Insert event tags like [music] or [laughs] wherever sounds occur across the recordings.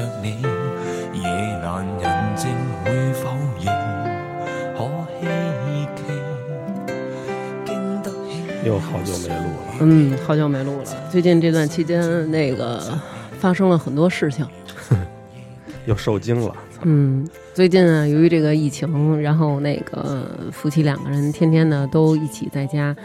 着你，夜阑人静会否仍可希冀？经得起又好久没录了，嗯，好久没录了。最近这段期间，那个发生了很多事情。[laughs] 又受惊了。嗯，最近啊，由于这个疫情，然后那个夫妻两个人天天呢都一起在家，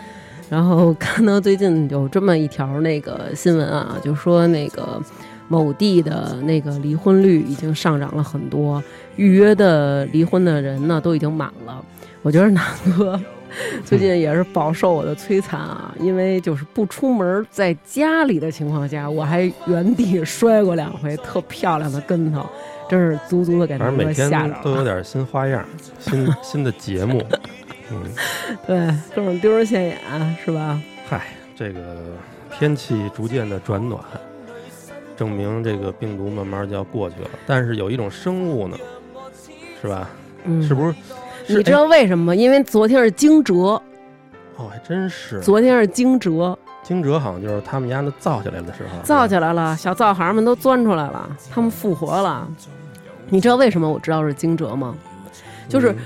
然后看到最近有这么一条那个新闻啊，就说那个某地的那个离婚率已经上涨了很多，预约的离婚的人呢都已经满了。我觉得南哥最近也是饱受我的摧残啊，因为就是不出门，在家里的情况下，我还原地摔过两回特漂亮的跟头，真是足足的给南哥反正每天吓着了。都有点新花样，新 [laughs] 新的节目。嗯，[laughs] 对，各种丢人现眼是吧？嗨，这个天气逐渐的转暖，证明这个病毒慢慢就要过去了。但是有一种生物呢，是吧？嗯，是不是？是你知道为什么吗？因为昨天是惊蛰，哦，还真是。昨天是惊蛰，惊蛰好像就是他们家那造起来的时候，造起来了，小灶孩们都钻出来了，他们复活了。你知道为什么我知道是惊蛰吗？就是嗯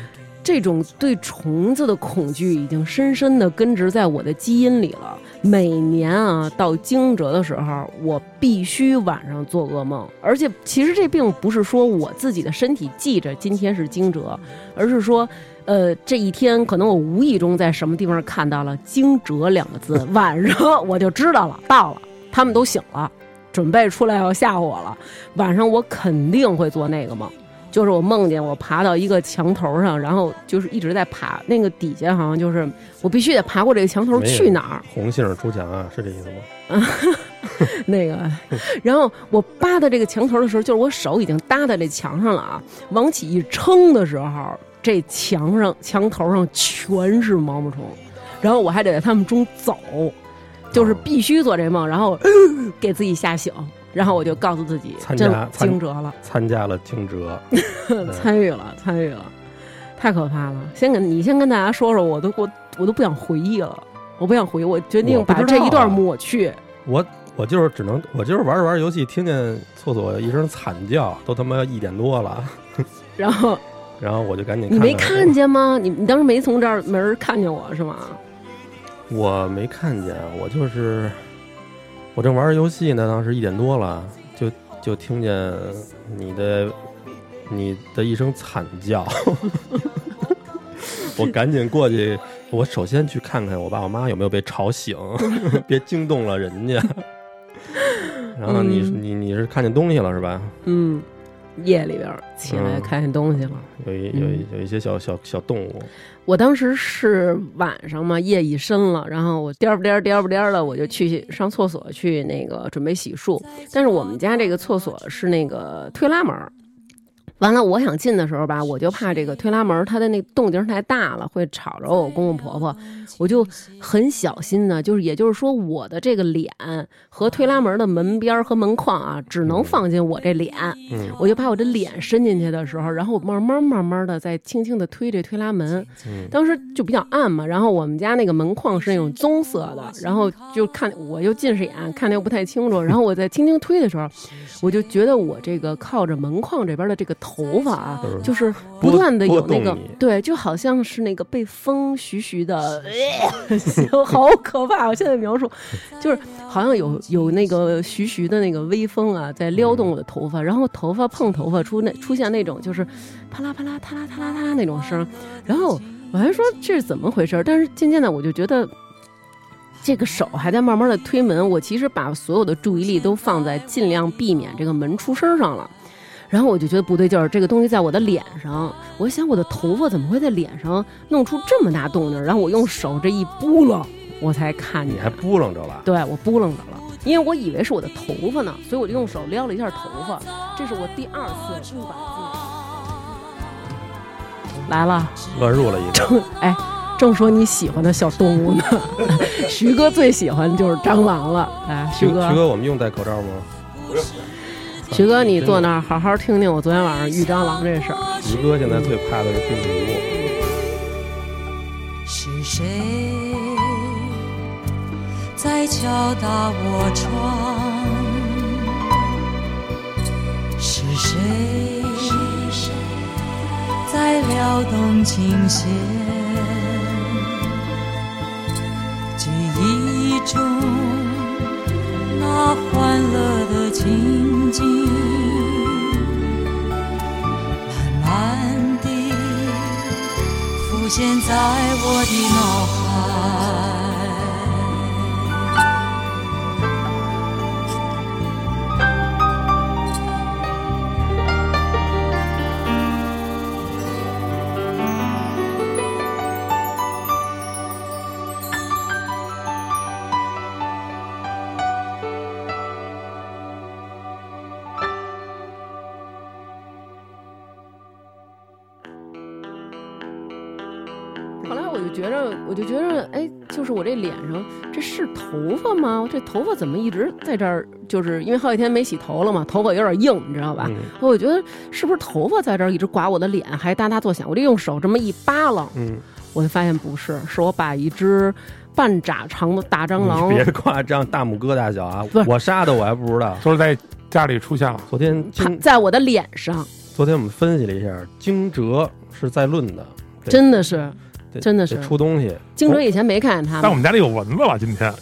这种对虫子的恐惧已经深深的根植在我的基因里了。每年啊，到惊蛰的时候，我必须晚上做噩梦。而且，其实这并不是说我自己的身体记着今天是惊蛰，而是说，呃，这一天可能我无意中在什么地方看到了“惊蛰”两个字，晚上我就知道了，到了，他们都醒了，准备出来要吓唬我了。晚上我肯定会做那个梦。就是我梦见我爬到一个墙头上，然后就是一直在爬，那个底下好像就是我必须得爬过这个墙头去哪儿，红杏出墙啊，是这意思吗？[laughs] 那个，然后我扒到这个墙头的时候，就是我手已经搭在这墙上了啊，往起一撑的时候，这墙上墙头上全是毛毛虫，然后我还得在它们中走，就是必须做这梦，然后、给自己吓醒，然后我就告诉自己参真加参惊蛰了。参加了惊蛰，[laughs] 参与了，参与了，太可怕了！先跟你先跟大家说说，我都我我都不想回忆了，我不想回忆，我决定把这一段抹去。我我就是只能我就是玩着玩着游戏，听见厕所一声惨叫，都他妈一点多了，[laughs] 然后然后我就赶紧你没看看见吗？你你当时没从这儿门儿看见我是吗？我没看见，我就是我正玩着游戏呢，当时一点多了，就就听见你的你的一声惨叫，[laughs] 我赶紧过去，我首先去看看我爸我妈有没有被吵醒，[laughs] 别惊动了人家。然后你、嗯你你是看见东西了是吧？嗯，夜里边儿起来嗯看见东西了。有一有一有一些小小小动物，我当时是晚上嘛，夜已深了，然后我颠儿不颠儿颠儿不颠儿的，我就去上厕所去那个准备洗漱。但是我们家这个厕所是那个推拉门儿，完了我想进的时候吧，我就怕这个推拉门儿它的那动静太大了，会吵着我公公婆婆，我就很小心的，就是也就是说我的这个脸和推拉门的门边儿和门框啊，只能放进我这脸。嗯我就把我这脸伸进去的时候，然后我慢慢慢慢的再轻轻的推这推拉门，嗯当时就比较暗嘛，然后我们家那个门框是那种棕色的，然后就看我又近视眼，看的又不太清楚，然后我在轻轻推的时候，我就觉得我这个靠着门框这边的这个头发啊就是，不断的有那个对，就好像是那个被风徐徐的，[laughs] 好可怕！我现在描述就是好像有有那个徐徐的那个微风啊，在撩动我的头发，然后头发碰头发出那出现那种就是啪啦啪啦啪啦啪啦啪啦那种声，然后我还说这是怎么回事，但是渐渐的我就觉得。这个手还在慢慢的推门，我其实把所有的注意力都放在尽量避免这个门出声上了。然后我就觉得不对劲儿，这个东西在我的脸上，我想我的头发怎么会在脸上弄出这么大动静？然后我用手这一拨楞，我才看见。你还拨楞着了，对我拨楞着了，因为我以为是我的头发呢，所以我就用手撩了一下头发。这是我第二次误把自己来了，乱入了一个。正哎，正说你喜欢的小动物呢，[laughs] 徐哥最喜欢就是蟑螂了。来，徐哥，徐徐哥，我们用戴口罩吗？徐哥，你坐那儿好好听听我昨天晚上遇蟑螂这事儿。徐哥现在最怕的是病毒。是谁在敲打我窗？是谁在撩动琴弦？记忆中那欢乐的情景，慢慢地浮现在我的脑海。我就觉得，哎，就是我这脸上这是头发吗？这头发怎么一直在这儿？就是因为好几天没洗头了嘛，头发有点硬，你知道吧？嗯我觉得是不是头发在这儿一直刮我的脸，还哒哒作响？我就用手这么一扒拉，嗯，我就发现不是，是我把一只半拃长的大蟑螂别夸张，大拇哥大小啊不！是我杀的我还不知道。都是在家里出现了。昨天在我的脸上，昨天我们分析了一下，惊蛰是在论的，真的是得真的是得出东西。惊蛰以前没看见它。但我们家里有蚊子了，今天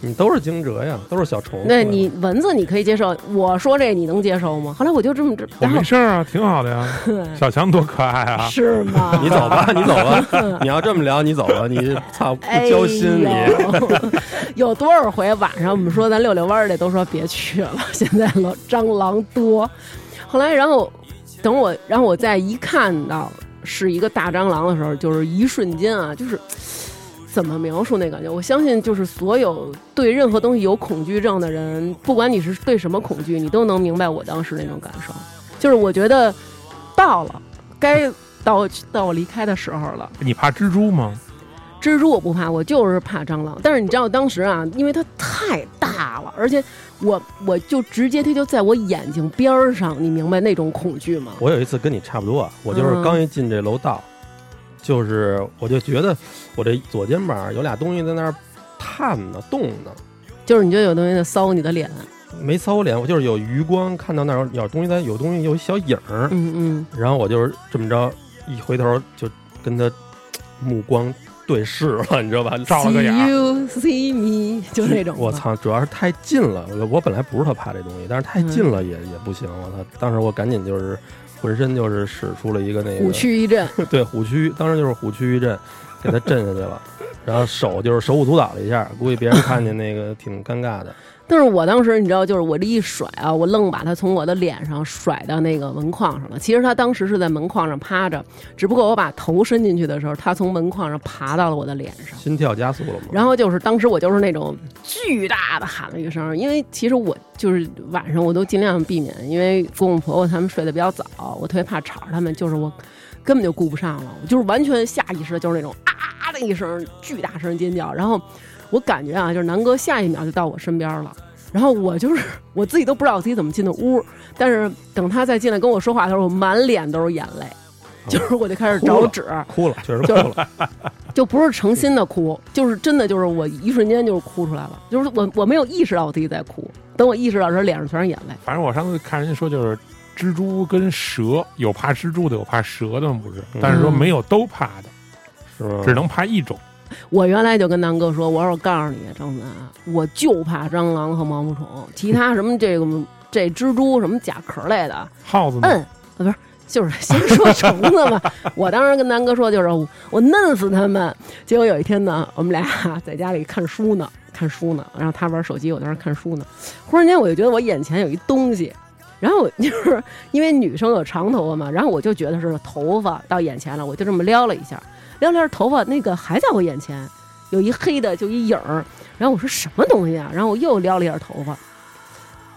你都是惊蛰呀，都是小虫子。那你蚊子你可以接受，我说这你能接受吗？后来我就这么着，我然后没事儿啊，挺好的呀。小强多可爱啊！是吗？[laughs] 你走吧，你走吧。[laughs] 你要这么聊，你走吧。你操，不哎交心你。呦有多少回晚上我们说咱遛遛弯儿的都说别去了，现在了蟑螂多。后来然后等我，然后我再一看到是一个大蟑螂的时候，就是一瞬间啊，就是。怎么描述那感觉？我相信，就是所有对任何东西有恐惧症的人，不管你是对什么恐惧，你都能明白我当时那种感受。就是我觉得到了该到到我离开的时候了。你怕蜘蛛吗？蜘蛛我不怕，我就是怕蟑螂。但是你知道当时啊，因为它太大了，而且我我就直接它就在我眼睛边儿上，你明白那种恐惧吗？我有一次跟你差不多啊，我就是嗯。刚一进这楼道，就是我就觉得我这左肩膀有俩东西在那儿探呢、动呢，就是你觉得有东西在骚你的脸，没骚我脸，我就是有余光看到那儿有东西在，有东西有一小影儿，嗯嗯，然后我就是这么着一回头就跟他目光对视了，你知道吧？照了个眼 you see me，就那种。我！操，主要是太近了，我我本来不是特怕这东西，但是太近了也、也不行，我操！当时我赶紧就是浑身就是使出了一个那个虎躯一震，[laughs] 对虎躯，当时就是虎躯一震，给他震下去了，然后手就是手舞足蹈了一下，估计别人看见那个挺尴尬的。但是我当时你知道，就是我这一甩啊，我愣把它从我的脸上甩到那个门框上了。其实他当时是在门框上趴着，只不过我把头伸进去的时候，他从门框上爬到了我的脸上。心跳加速了吗？然后就是当时我就是那种巨大的喊了一声，因为其实我就是晚上我都尽量避免，因为公公婆婆他们睡得比较早，我特别怕吵着他们，就是我根本就顾不上了，我就是完全下意识的就是那种啊的一声巨大声尖叫，然后我感觉啊，就是南哥下一秒就到我身边了。然后我就是 [laughs] 我自己都不知道我自己怎么进的屋，但是等他再进来跟我说话的时候，我满脸都是眼泪，就是我就开始找纸，哭了，[laughs] 确实哭就是了。就不是诚心的哭，就是真的就是我一瞬间就是哭出来了，就是我我没有意识到我自己在哭，等我意识到的时候，脸上全是眼泪。反正我上次看人家说，就是蜘蛛跟蛇，有怕蜘蛛的，有怕蛇的，不是？但是说没有都怕的？只能怕一种。[laughs] 我原来就跟南哥说，我说我告诉你，张三，我就怕蟑螂和毛毛虫，其他什么这个 [laughs] 这蜘蛛什么甲壳类的，耗子呢？摁，呃不是。就是先说虫子嘛，[laughs] 我当时跟南哥说，就是我我弄死他们。结果有一天呢，我们俩在家里看书呢，看书呢，然后他玩手机，我在那看书呢。忽然间我就觉得我眼前有一东西，然后我就是因为女生有长头发嘛，然后我就觉得是头发到眼前了，我就这么撩了一下，撩撩头发，那个还在我眼前，有一黑的就一影儿。然后我说什么东西啊？然后我又撩了一下头发，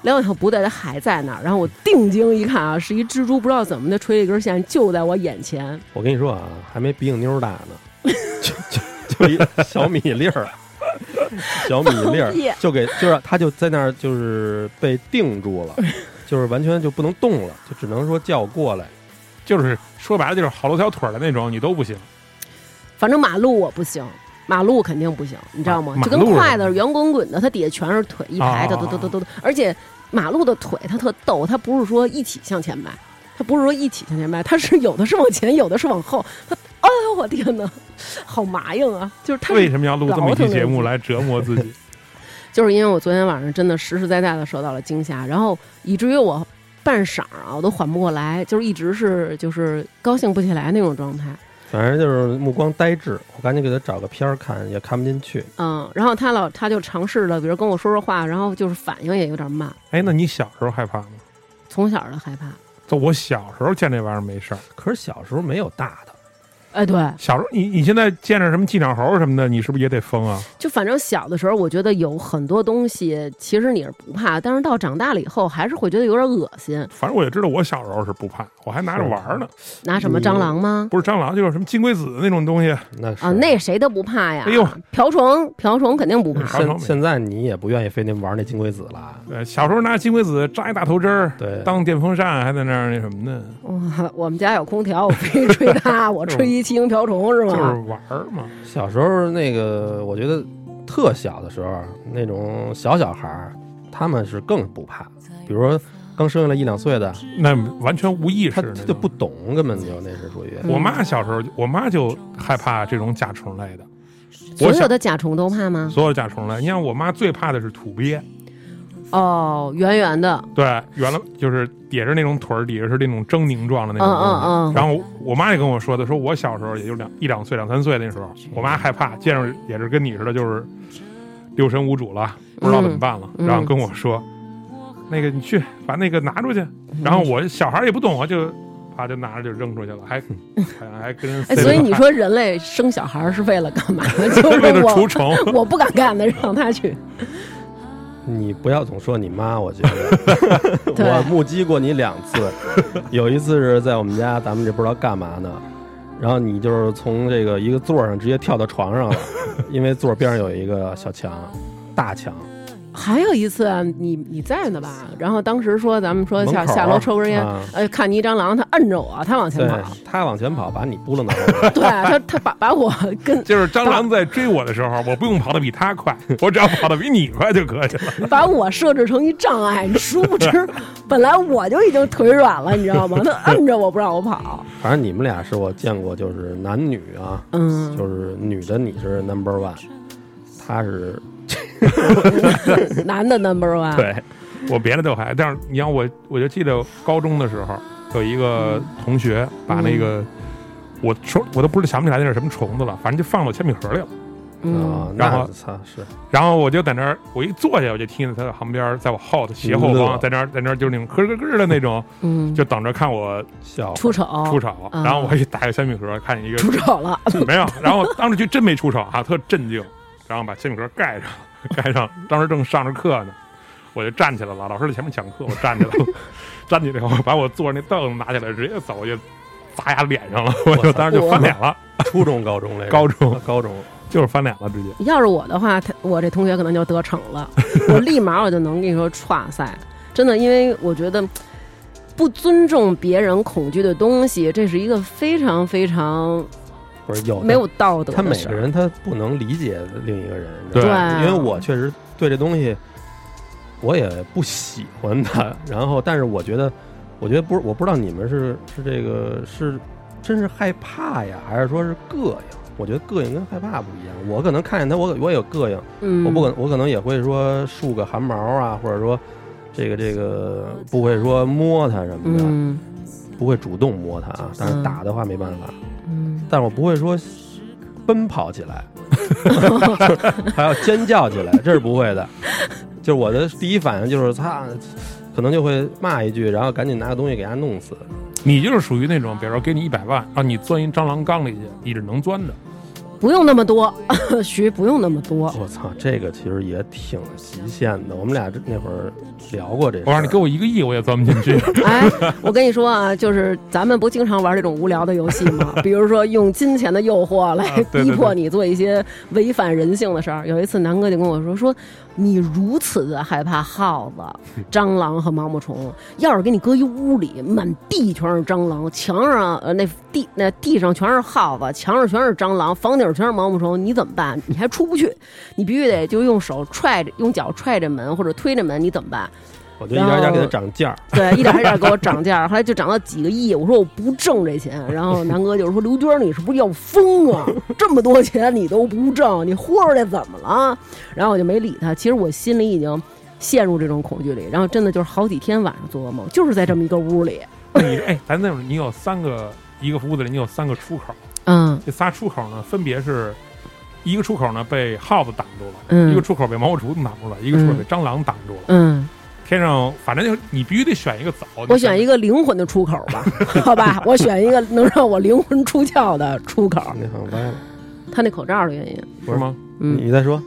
撩完以后不对，它还在那儿。然后我定睛一看啊，是一蜘蛛，不知道怎么的垂了一根线，就在我眼前。我跟你说啊，还没鼻影妞大呢，[laughs] 就就就一小米粒儿，小米粒儿 [laughs] 就给就是他就在那儿就是被定住了，就是完全就不能动了，就只能说叫我过来。就是说白了就是好多条腿的那种，你都不行。反正马路我不行，马路肯定不行，你知道吗？就跟筷子圆滚滚的，它底下全是腿，一排啊的，嘟嘟嘟嘟嘟。而且马路的腿它特逗，它不是说一起向前迈，它不是说一起向前迈，它是有的是往前，有的是往后。它，哎呦我天哪，[laughs] 好麻硬啊！就是它为什么要录这么一期节目来折磨自己？就是因为我昨天晚上真的实实在在的受到了惊吓，然后以至于我半晌啊我都缓不过来，就是一直是就是高兴不起来那种状态。反正就是目光呆滞，我赶紧给他找个片儿看，也看不进去。嗯，然后他老他就尝试着，比如跟我说说话，然后就是反应也有点慢，哎，那你小时候害怕吗？从小就害怕。就我小时候见这玩意儿没事儿，可是小时候没有大的，哎，对，小时候你你现在见着什么机长猴什么的，你是不是也得疯啊？就反正小的时候，我觉得有很多东西其实你是不怕，但是到长大了以后，还是会觉得有点恶心。反正我也知道，我小时候是不怕，我还拿着玩呢。拿什么蟑螂吗？不是蟑螂，就是什么金龟子那种东西。那是啊，那谁都不怕呀。哎呦，瓢虫，瓢虫肯定不怕。现现在你也不愿意非得玩那金龟子了。对，小时候拿金龟子扎一大头针儿，对当电风扇，还在那儿那什么呢？哇，我们家有空调，我非吹它，[laughs] 我吹一七星瓢虫是吗就是？玩儿嘛。小时候那个，我觉得特小的时候，那种小小孩儿，他们是更不怕。比如说刚生下来一两岁的，那完全无意识。他就不懂，根本就那是属于。嗯我妈小时候，我妈就害怕这种甲虫类的，所有的甲虫都怕吗？所有甲虫类。你看我妈最怕的是土鳖，哦，圆圆的，对，圆了就是也是那种腿儿底下是那种狰狞状的那嗯种东西。嗯嗯，然后我妈也跟我说的，说我小时候也就两一两岁、两三岁那时候，我妈害怕，见着也是跟你似的，就是六神无主了，不知道怎么办了，嗯然后跟我说，那个你去把那个拿出去。然后我小孩也不懂啊，就啪就拿着就扔出去了，还还 [laughs] 还跟人哎，了所以你说人类生小孩是为了干嘛？[laughs] 就是为了除我虫，[laughs] 我不敢干的，让他去。你不要总说你妈，我觉得。[laughs] 我目击过你两次，有一次是在我们家，咱们这不知道干嘛呢，然后你就是从这个一个座上直接跳到床上了，因为座边上有一个小墙，大墙，还有一次啊，你你在呢吧？然后当时说咱们说下下楼抽根烟，啊呃，看你一蟑螂，他摁着我，他往前跑，他往前跑，把你扑棱到。[laughs] 对他他把把我跟 [laughs] 就是蟑螂在追我的时候，我不用跑得比他快，我只要跑得比你快就可以了。[laughs] 把我设置成一障碍，你殊不知，本来我就已经腿软了，你知道吗？他摁着我不让我跑，反正你们俩是我见过，就是男女啊，嗯，就是女的你是 number one，他是 [laughs] 男的 number one，，对，我别的都还，但是你让我，我就记得高中的时候，有一个同学把那个，我说我都不知道想不起来那是什么虫子了，反正就放到铅笔盒里了。嗯。啊，然后那操是。然后我就在那儿，我一坐下，我就听见他在旁边，在我后头斜后方，在那儿，在那儿就是那种咯咯咯的那种，嗯，就等着看我笑出丑出丑。嗯然后我一打开铅笔盒，看见一个出丑了，没有，然后当时就真没出丑啊，特震惊，然后把铅笔盒盖上，[laughs] 盖上。当时正上着课呢，我就站起来了，老师在前面讲课，我站起来了，[laughs] 站起来以后把我坐着那凳子拿起来，直接走过去砸牙脸上了，我就当时就翻脸了，初中高中那个高中高中就是翻脸了，直接。要是我的话，他我这同学可能就得逞了，[laughs] 我立马我就能跟你说，歘塞，真的，因为我觉得不尊重别人恐惧的东西，这是一个非常非常不是有的没有道德他每。个人他不能理解另一个人，你知道吗对因为我确实对这东西我也不喜欢他，然后但是我觉得，我觉得不是，我不知道你们是是这个是真是害怕呀，还是说是膈应？我觉得膈应跟害怕不一样，我可能看见他，我我也有膈应，嗯，我不可我可能也会说竖个汗毛啊，或者说这个这个不会说摸他什么的，嗯不会主动摸他啊，但是嗯打的话没办法。嗯，但我不会说奔跑起来，[laughs] 还要尖叫起来，[laughs] 这是不会的。就是我的第一反应就是他，可能就会骂一句，然后赶紧拿个东西给他弄死。你就是属于那种，比如说给你一百万，让你钻一蟑螂缸里去，你是能钻的。不用那么多，[laughs] 徐不用那么多。我操，这个其实也挺极限的。我们俩那会儿聊过这事儿。我让你给我一个亿，我也钻不进去。[laughs] 哎，我跟你说啊，就是咱们不经常玩这种无聊的游戏吗？[laughs] 比如说用金钱的诱惑来逼迫你做一些违反人性的事儿。有一次，南哥就跟我说说，你如此的害怕耗子、蟑螂和毛毛虫，要是给你搁一屋里，满地全是蟑螂，墙上呃那地那地上全是耗子，墙上全是蟑螂，房顶全是毛毛虫，你怎么办？你还出不去，你必须得就用手踹着，用脚踹着门或者推着门，你怎么办？我就一点一点给他涨价儿。对，一点一点给我涨价，后来就涨到几个亿。我说我不挣这钱，然后南哥就是说刘娟你是不是要疯啊？这么多钱你都不挣，你豁出来怎么了？然后我就没理他。其实我心里已经陷入这种恐惧里，然后真的就是好几天晚上做噩梦，就是在这么一个屋里。你哎，咱那会儿你有三个一个屋子里，你有三个出口，嗯这仨出口呢，分别是一个出口呢被耗子挡住了，嗯一个出口被毛毛虫挡住了，一个出口被蟑螂挡住了。嗯，天上反正就是你必须得选一个走。我选一个灵魂的出口吧，好吧，[laughs] 我选一个能让我灵魂出窍的出口。那好歪了。他那口罩的原因，是吗？嗯，你再说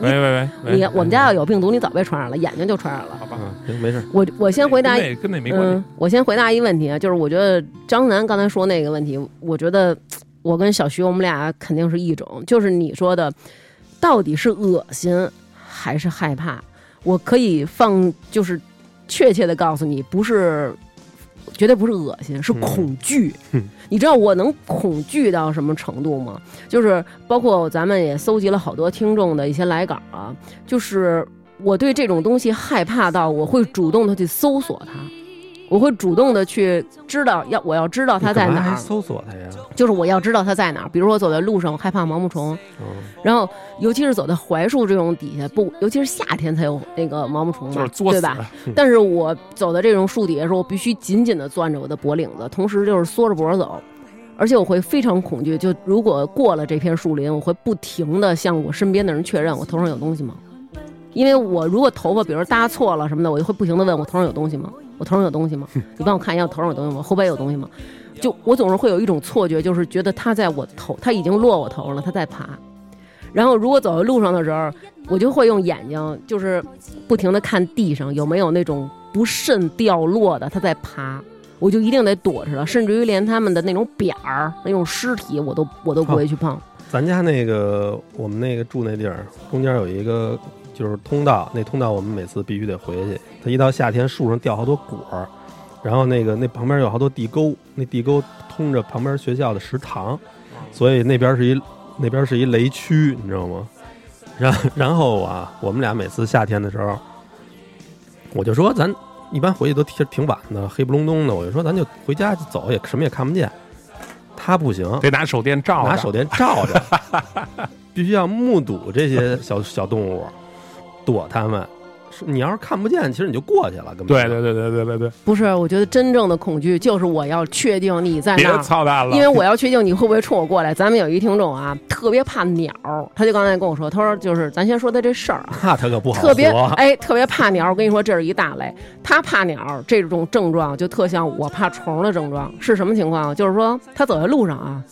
喂喂喂喂，你我们家要有病毒，你早被传染了，眼睛就传染了。好吧，啊，行，没事。我我先回答跟那跟那没关系嗯。，我先回答一个问题啊，就是我觉得张楠刚才说那个问题，我觉得我跟小徐我们俩肯定是一种，就是你说的，到底是恶心还是害怕？我可以放，就是确切的告诉你，不是。绝对不是恶心，是恐惧。嗯 [laughs] 你知道我能恐惧到什么程度吗？就是包括咱们也搜集了好多听众的一些来稿啊，就是我对这种东西害怕到我会主动的去搜索它，我会主动的去知道要我要知道它在哪儿，搜索它呀？就是我要知道它在哪儿。比如说我走在路上，我害怕毛毛虫，嗯，然后尤其是走在槐树这种底下，不，尤其是夏天才有那个毛毛虫嘛，对吧？[laughs] 但是我走在这种树底下的时候，我必须紧紧的攥着我的脖领子，同时就是缩着脖走，而且我会非常恐惧。就如果过了这片树林，我会不停的向我身边的人确认我头上有东西吗？因为我如果头发比如搭错了什么的，我就会不停的问我头上有东西吗？我头上有东西吗？你帮我看一下我头上有东西吗？后背有东西吗？就我总是会有一种错觉，就是觉得它在我头，它已经落我头上了，它在爬。然后如果走在路上的时候，我就会用眼睛，就是不停的看地上有没有那种不慎掉落的，它在爬，我就一定得躲着它，甚至于连他们的那种扁儿、那种尸体，我都我都不会去碰。咱家那个我们那个住那地儿中间有一个就是通道，那通道我们每次必须得回去。它一到夏天，树上掉好多果儿，然后那个那旁边有好多地沟，那地沟通着旁边学校的食堂，所以那边是一那边是一雷区，你知道吗？然然后啊，我们俩每次夏天的时候，我就说咱一般回去都挺挺晚的，黑不隆冬的，我就说咱就回家就走，也什么也看不见。他不行，得拿手电照，拿手电照着，[laughs] 必须要目睹这些小小动物，躲它们。是你要是看不见，其实你就过去了，根本对对对对对对对，不是，我觉得真正的恐惧就是我要确定你在别那儿。操蛋了，因为我要确定你会不会冲我过来。咱们有一听众啊，特别怕鸟儿，他就刚才跟我说，他说就是咱先说他这事儿啊，[laughs] 那他可不好特别活。哎，特别怕鸟儿。我跟你说，这是一大类。他怕鸟儿这种症状，就特像我怕虫的症状。是什么情况？就是说，他走在路上啊，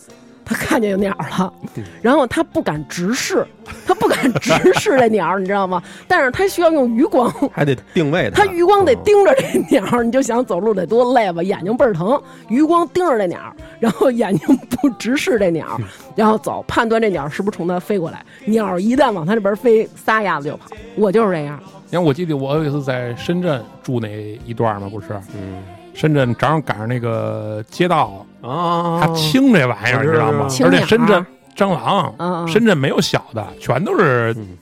他看见有鸟儿了，然后他不敢直视，他不敢直视这鸟儿，你知道吗？但是他需要用余光。还得定位它，他余光得嗯盯着这鸟儿，你就想走路得多累吧，眼睛倍儿疼，余光盯着这鸟儿，然后眼睛不直视这鸟儿，[laughs] 然后走，判断这鸟儿是不是冲他飞过来。鸟儿一旦往他这边飞，撒丫子就跑。我就是这样，你看我记得我有一次在深圳住那一段嘛，不是嗯深圳正好赶上那个街道，啊，它清这玩意儿，你知道吗？清而且鸟深圳蟑螂，嗯嗯深圳没有小的，全都是嗯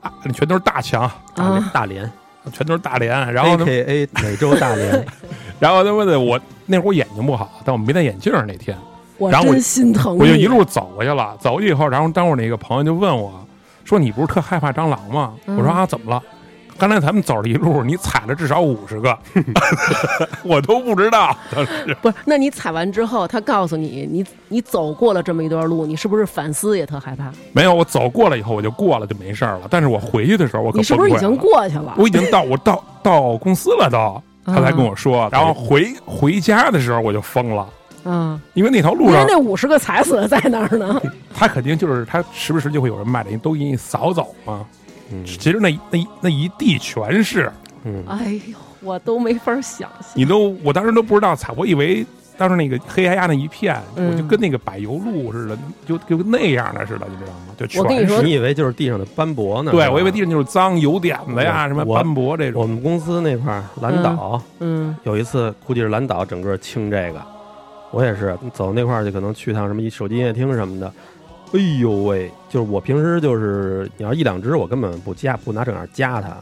啊，全都是大强，大连啊大连全都是大连。然后，A 呢，K A 美洲大连，[laughs] 然后他妈的，我那会儿我眼睛不好，但我没戴眼镜儿那天，我然后我真心疼你。我就一路走过去了。走过去以后，然后当会儿那个朋友就问我说：“你不是特害怕蟑螂吗？”嗯我说：“啊，怎么了？”刚才咱们走了一路，你踩了至少五十个，[laughs] 我都不知道。不是，那你踩完之后，他告诉你，你你走过了这么一段路，你是不是反思也特害怕？没有，我走过了以后我就过了，就没事儿了。但是我回去的时候，我可你是不是已经过去了？我已经到我到到公司了都，他才跟我嗯说。然后回回家的时候我就疯了，嗯，因为那条路因为上那五十个踩死的在那儿呢。[laughs] 他肯定就是他时不时就会有人卖的，都给你扫走嘛。嗯其实那那那一地全是，嗯，哎呦，我都没法想象。你都我当时都不知道踩，我以为当时那个黑压压那一片，嗯我就跟那个柏油路似的，就就那样的似的，你知道吗？就全我跟你说是你以为就是地上的斑驳呢？对我以为地上就是脏油点子呀，什么斑驳这种。我们公司那块儿蓝岛、嗯有一次，估计是蓝岛整个清这个，我也是走那块儿去，可能去趟什么一手机音乐厅什么的。哎呦喂，就是我平时就是你要一两只，我根本不夹不拿正眼夹它，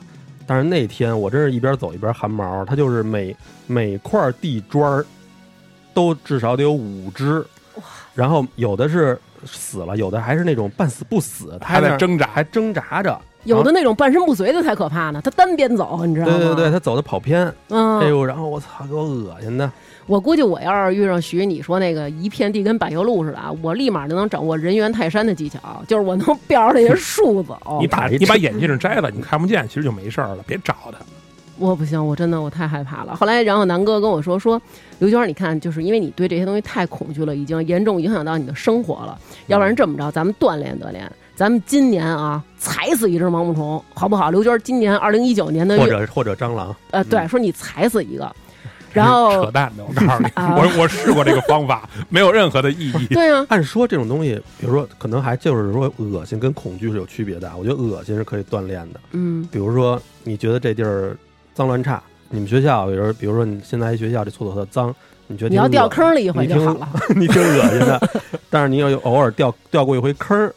但是那天我真是一边走一边汗毛，它就是每每块地砖儿都至少得有五只，然后有的是死了，有的还是那种半死不死，它还在挣扎，还挣扎着。有的那种半身不遂的才可怕呢，他单边走，你知道吗？对对对，他走的跑偏，嗯，哎呦，然后我操，给我恶心的。我估计我要是遇上徐你说那个一片地跟柏油路似的啊，我立马就能掌握人猿泰山的技巧，就是我能标着那些 [laughs] 树走。你把你把眼镜摘了，你看不见，其实就没事儿了，别找他。[laughs] 我不行，我真的我太害怕了。后来，然后南哥跟我说说，刘娟，你看，就是因为你对这些东西太恐惧了，已经严重影响到你的生活了。要不然这么着，咱们锻炼锻炼，咱们今年啊踩死一只毛毛虫，好不好？刘娟今年二零一九年的月或者或者蟑螂，呃，对，说你踩死一个，[laughs] 然后扯淡的，我告诉你，[laughs] 啊我我试过这个方法，没有任何的意义。[laughs] 对啊，按说这种东西，比如说可能还就是说恶心跟恐惧是有区别的。我觉得恶心是可以锻炼的。嗯比如说你觉得这地儿脏乱差，你们学校比如，比如说你现在一学校这厕所特脏，你觉得你要掉坑里一回就好了。你挺恶心的，但是你要有偶尔掉掉过一回坑儿，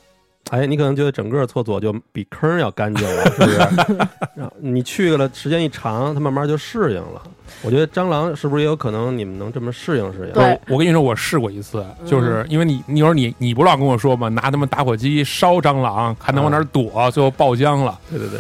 哎，你可能觉得整个厕所就比坑要干净了，是不是？[laughs] 你去了时间一长，它慢慢就适应了。我觉得蟑螂是不是也有可能你们能这么适应适应？对我跟你说，我试过一次，就是因为你，你说你，你不老跟我说嘛，拿他们打火机烧蟑螂，还能往哪儿躲，最后爆浆了。对对对，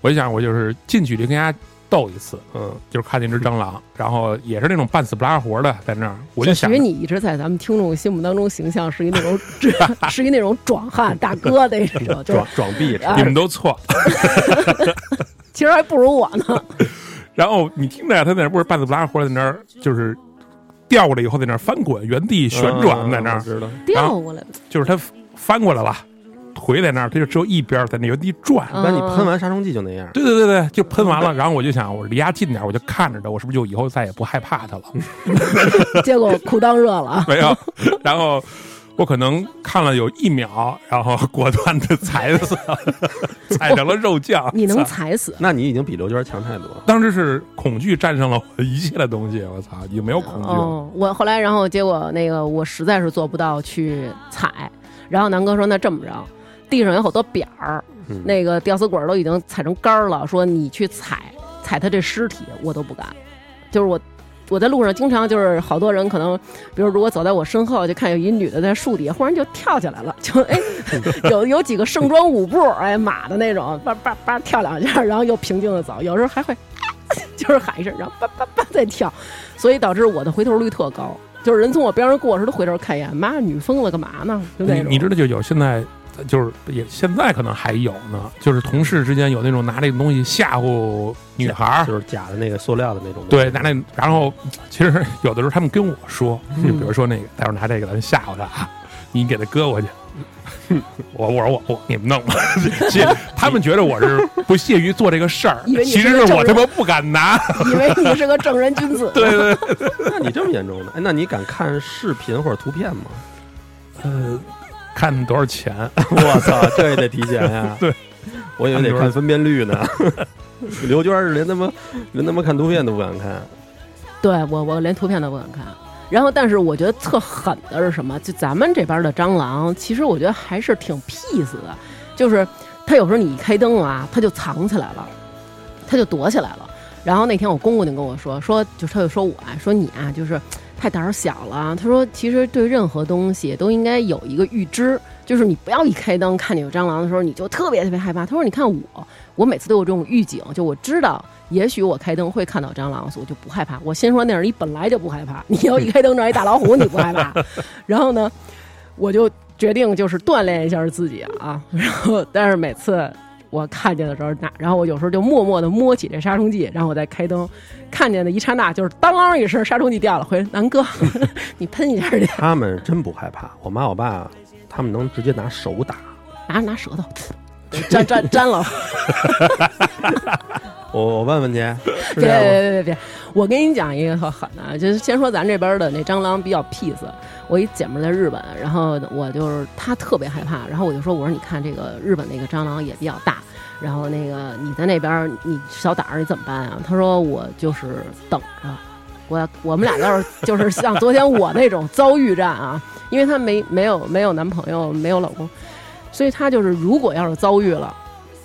我就想，我就是近距离跟人家斗一次，嗯，就是看见只蟑螂，然后也是那种半死不拉活的在那儿，我就想因为，你一直在咱们听众心目当中形象是一那种 [laughs] 是一那种壮汉大哥那种，就是装装逼，啊你们都错。[laughs] 其实还不如我呢。[laughs] 然后你听着，他在那不是半死不拉活在那儿，就是掉过来以后在那儿翻滚，原地旋转在那儿，知道。调过来了，就是他翻过来了，腿在那儿，他就只有一边在那原地转。嗯但你喷完杀虫剂就那样，对对对对，就喷完了，然后我就想，我离他近点，我就看着他，我是不是就以后再也不害怕他了？[laughs] 结果裤裆热了。[laughs] 没有，然后我可能看了有一秒，然后果断的踩死了，踩成了肉酱。你能踩死？那你已经比刘娟强太多了。当时是恐惧战胜了我一切的东西，我操，已经没有恐惧了。哦，我后来，然后结果那个我实在是做不到去踩，然后南哥说那这么着，地上有好多扁儿，嗯那个吊死鬼儿都已经踩成干儿了，说你去踩踩他这尸体，我都不敢。就是我我在路上经常就是好多人可能，比如如果走在我身后，就看有一女的在树底下，忽然就跳起来了，就哎 [laughs] 有有几个盛装舞步，哎马的那种，叭叭叭跳两下，然后又平静的走，有时候还会 [laughs] 就是喊一声，然后叭叭叭再跳，所以导致我的回头率特高。就是人从我边上过时都回头看一眼，妈，女疯子干嘛呢？就那种。你你知道，就有现在就是也现在可能还有呢，就是同事之间有那种拿那个东西吓唬女孩儿，就是假的那个塑料的那种。对，拿那，然后其实有的时候他们跟我说，嗯就比如说那个，待会儿拿这个咱吓唬他啊，[laughs] 你给他搁过去。[laughs] 我我说我我你们弄吧，[laughs] 其实他们觉得我是不屑于做这个事儿，其实是我他妈不敢拿。以为你是个正人君子。对对对，那你这么严重呢？哎，那你敢看视频或者图片吗？呃，看多少钱？我操，这也得提前呀。[laughs] 对，我以为得看分辨率呢。[laughs] 刘娟是连他妈连他妈看图片都不敢看。对我我连图片都不敢看。然后，但是我觉得特狠的是什么？就咱们这边的蟑螂，其实我觉得还是挺 peace 的，就是它有时候你一开灯啊，它就藏起来了，它就躲起来了。然后那天我公公就跟我说，说就他就说我啊，说你啊，就是太胆儿小了。他说其实对任何东西都应该有一个预知，就是你不要一开灯看见有蟑螂的时候，你就特别特别害怕。他说你看我，我每次都有这种预警，就我知道。也许我开灯会看到蟑螂，所以我就不害怕。我先说那是你本来就不害怕，你要一开灯这儿一大老虎，你不害怕。[laughs] 然后呢，我就决定就是锻炼一下自己啊。然后，但是每次我看见的时候，那然后我有时候就默默的摸起这杀虫剂，然后我再开灯，看见的一刹那就是当啷一声，杀虫剂掉了。回来，南哥，[laughs] 你喷一下去，他们真不害怕，我妈我爸他们能直接拿手打。拿拿舌头粘粘粘了。[laughs] 我我问问你，别？别别别别！我跟你讲一个特狠的，就是先说咱这边的那蟑螂比较 peace。我一姐们儿在日本，然后我就是她特别害怕，然后我就说我说你看这个日本那个蟑螂也比较大，然后那个你在那边儿你小胆儿你怎么办啊？她说我就是等着，我我们俩要是就是像昨天我那种遭遇战啊，因为她没没有没有男朋友没有老公，所以他就是如果要是遭遇了。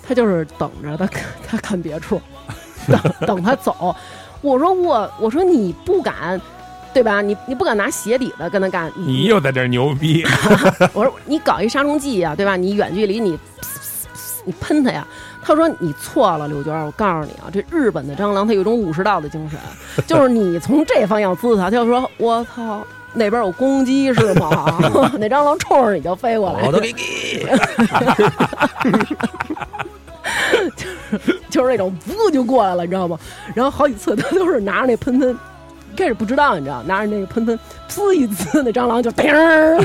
他就是等着，他 [laughs] 他看别处，[laughs] 等等他走。我说我我说你不敢，对吧？你你不敢拿鞋底子跟他干，你又在这儿牛逼，[laughs] 我说你搞一杀虫剂呀、对吧？你远距离你你喷他呀。他说你错了，刘娟儿，我告诉你啊，这日本的蟑螂它有一种武士道的精神，就是你从这方向滋他，他就说我操。那边有公鸡是吗？[laughs] 那蟑螂冲着你就飞过来，我都给给，[laughs] 就是那种噗就过来了，你知道吗？然后好几次他都是拿着那喷喷，一开始不知道，你知道，拿着那个喷喷，噗一呲，那蟑螂就叮儿，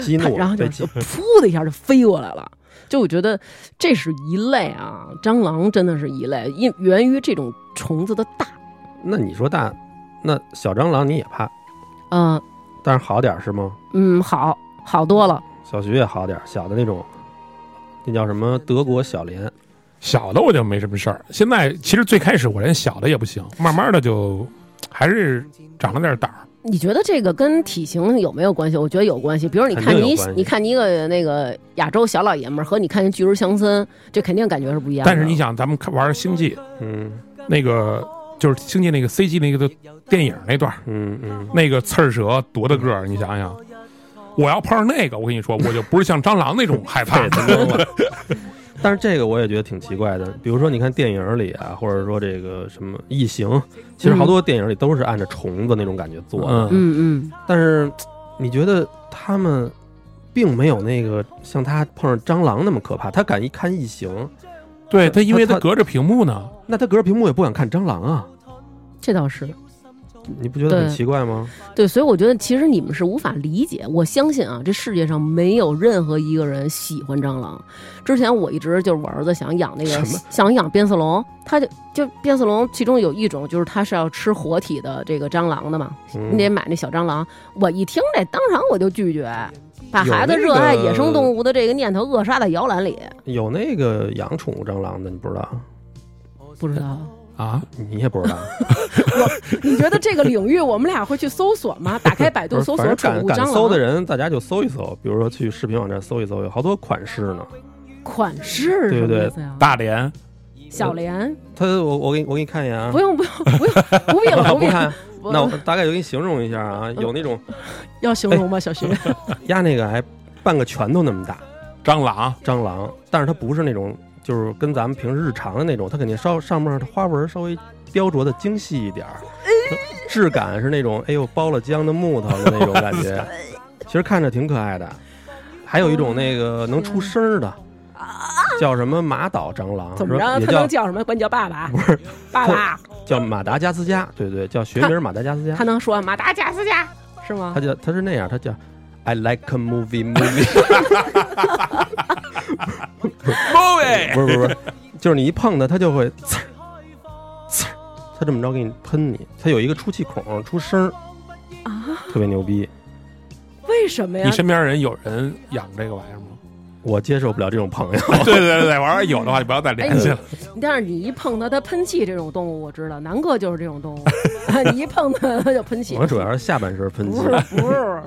激怒，[laughs] 然后就就噗的一下就飞过来了。就我觉得这是一类啊，蟑螂真的是一类，因源于这种虫子的大，那你说大，那小蟑螂你也怕，嗯、但是好点儿是吗？嗯，好好多了。小徐也好点儿，小的那种，那叫什么德国小莲，小的我就没什么事儿。现在其实最开始我连小的也不行，慢慢的就还是长了点胆儿。你觉得这个跟体型有没有关系？我觉得有关系。比如你看你你看你一个那个亚洲小老爷们儿和你看见巨人强森，这肯定感觉是不一样的。但是你想，咱们看玩星际嗯那个，就是星际那个 CG 那个电影那段，嗯嗯，那个刺儿蛇多大个儿？你想想，我要碰上那个，我跟你说，我就不是像蟑螂那种害怕。[laughs] [laughs] 但是这个我也觉得挺奇怪的，比如说你看电影里啊，或者说这个什么异形，其实好多电影里都是按照虫子那种感觉做的，嗯嗯嗯，但是你觉得他们并没有那个像他碰上蟑螂那么可怕，他敢一看异形，对他，因为他他隔着屏幕呢。那他隔着屏幕也不敢看蟑螂啊，这倒是。你不觉得很奇怪吗？对，所以我觉得其实你们是无法理解。我相信啊，这世界上没有任何一个人喜欢蟑螂。之前我一直就是我儿子想养那个什么想养变色龙，他就就变色龙，其中有一种就是它是要吃活体的这个蟑螂的嘛，嗯你得买那小蟑螂。我一听这，当场我就拒绝，把孩子热爱野生动物的这个念头扼杀在摇篮里。有那个养宠物蟑螂的，你不知道？不知道，啊，你也不知道？[laughs] 我你觉得这个领域我们俩会去搜索吗？打开百度搜索宠物蟑螂，搜的人，大家就搜一搜，比如说去视频网站搜一搜，有好多款式呢。款式对不对？大连小莲，他我我给你我给你看一眼啊不，用不用不用，不必了，啊不必了。[laughs] 那我大概就给你形容一下啊，有那种要形容吗？小徐，[laughs] 压那个还半个拳头那么大蟑螂，蟑螂，但是它不是那种就是跟咱们平时日常的那种，它肯定稍上面的花纹稍微雕琢的精细一点儿，质感是那种哎呦包了浆的木头的那种感觉，[laughs] 其实看着挺可爱的。还有一种那个能出声儿的，叫什么马岛蟑螂，怎么着？他说也叫能叫什么？管你叫爸爸？不是爸爸。[laughs] 叫马达加斯加，对对，叫学名马达加斯加他。能说马达加斯加是吗他？叫他是那样，他叫 [laughs] I like a movie movie，movie [laughs] 不是不是不是，就是你一碰它，它就会呲儿呲，它这么着给你喷你，它有一个出气孔出声儿，啊？特别牛逼。为什么呀你？身边人有人养这个玩意儿吗？我接受不了这种朋友，[laughs] 对对对对，玩意儿有的话就不要再联系了。但是你一碰它，它喷气这种动物我知道，南哥就是这种动物，[laughs] 你一碰它它就喷气。我主要是下半身喷气不，是，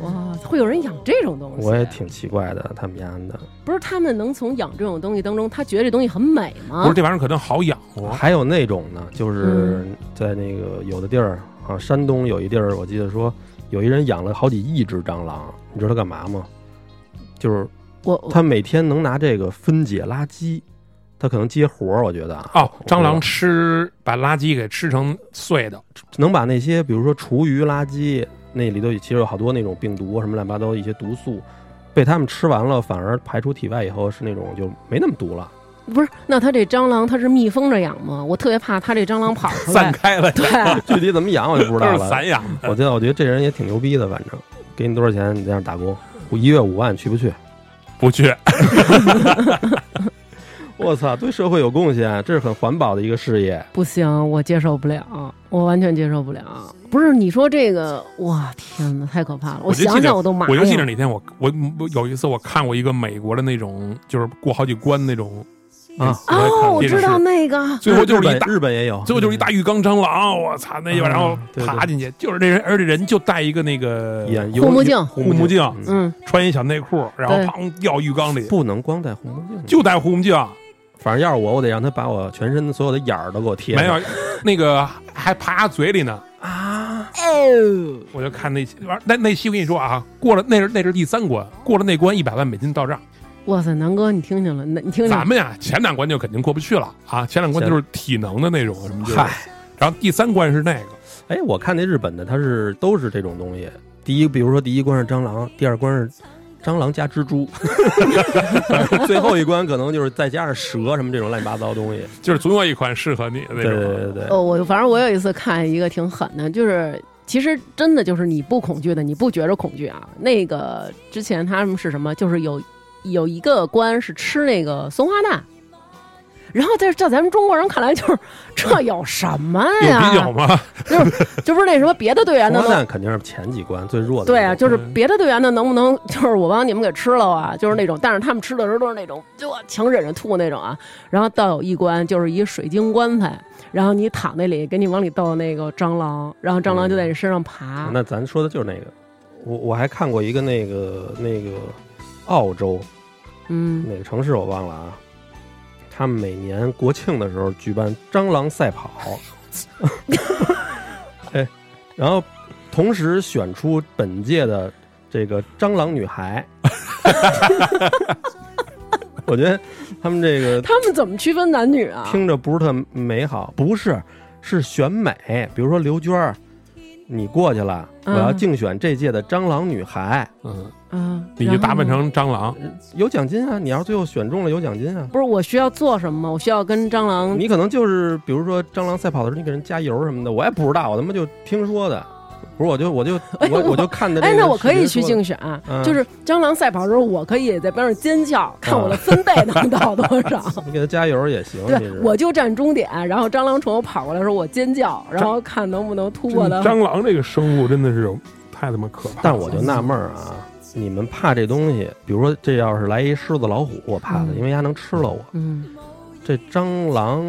哇，会有人养这种东西？我也挺奇怪的，他们家的。不是他们能从养这种东西当中，他觉得这东西很美吗？不是这玩意儿可能好养活，还有那种呢，就是嗯在那个有的地儿啊，山东有一地儿，我记得说有一人养了好几亿只蟑螂，你知道他干嘛吗？就是他每天能拿这个分解垃圾，他可能接活儿，我觉得啊哦，蟑螂吃把垃圾给吃成碎的，能把那些比如说厨余垃圾那里头其实有好多那种病毒什么乱七八糟一些毒素，被他们吃完了，反而排出体外以后是那种就没那么毒了。不是，那他这蟑螂它是密封着养吗？我特别怕它这蟑螂跑出来。散开了，对，[laughs] 具体怎么养我就不知道了。散养。我觉得我觉得这人也挺牛逼的，反正给你多少钱你在那打工，我一月五万去不去？不去，[laughs] 我操，对社会有贡献，这是很环保的一个事业。不行，我接受不了，我完全接受不了。不是你说这个，哇，天哪，太可怕了！我想想我都麻我就记得痒。哪天我我我有一次我看过一个美国的那种，就是过好几关那种啊。哦，我知道那个，最后就是一日本大，日本也有，最后就是一大浴缸蟑螂，我操那一把，嗯然后爬进去，就是这人，而且人就戴一个那个眼护目镜。护护目镜嗯，嗯，穿一小内裤，然后对。砰掉浴缸里，不能光戴护目镜，就戴护目镜，反正要是我，我得让他把我全身所有的眼儿都给我贴上。没有，那个还爬嘴里呢。啊，哦，我就看那期玩那那期，我跟你说啊，过了那是那是第三关，过了那关一百万美金到账。哇塞，南哥，你听听了？那你听听？咱们呀，前两关就肯定过不去了啊，前两关就是体能的那种什么就是，嗨，然后第三关是那个，哎，我看那日本的，它是都是这种东西。第一，比如说第一关是蟑螂，第二关是蟑螂加蜘蛛，[laughs] 最后一关可能就是再加上蛇什么这种乱七八糟的东西。就是总有一款适合你的那对。对对对，哦，我反正我有一次看一个挺狠的，就是其实真的就是你不恐惧的，你不觉着恐惧啊。那个之前他们是什么？就是有有一个关是吃那个松花蛋，然后在在咱们中国人看来就是这有什么有呀？比较吗？这不是那什么别的队员的花蛋肯定是前几关最弱的。对啊，就是嗯别的队员的能不能就是我帮你们给吃了啊？就是那种，但是他们吃的时候都是那种就强忍着吐那种啊。然后倒有一关就是一水晶棺材，然后你躺那里，给你往里倒那个蟑螂，然后蟑螂就在你身上爬。那咱说的就是那个。我我还看过一个那个那个澳洲嗯，哪个城市我忘了啊，他们每年国庆的时候举办蟑螂赛跑，[laughs] 哎，然后同时选出本届的这个蟑螂女孩。[laughs] 我觉得他们这个他们怎么区分男女啊？听着不是特美好，不是，是选美。比如说刘娟儿，你过去了，我嗯要竞选这届的蟑螂女孩，嗯，嗯，你就打扮成蟑螂，有奖金啊！你要是最后选中了，有奖金啊！不是我需要做什么吗？我需要跟蟑螂你可能就是，比如说蟑螂赛跑的时候，你给人加油什么的，我也不知道，我他妈就听说的。不是，我就我就 [laughs] 哎我我我就看的哎，那我可以去竞选，嗯就是蟑螂赛跑的时候，我可以在边上尖叫，看我的分贝能到多少。[laughs] 你给他加油也行。对，我就站终点，然后蟑螂冲我跑过来的时候，我尖叫，然后看能不能突破到。蟑螂这个生物真的是太他妈可怕。但我就纳闷儿啊，你们怕这东西，比如说这要是来一狮子老虎，我怕它，嗯因为它能吃了我。嗯，这蟑螂，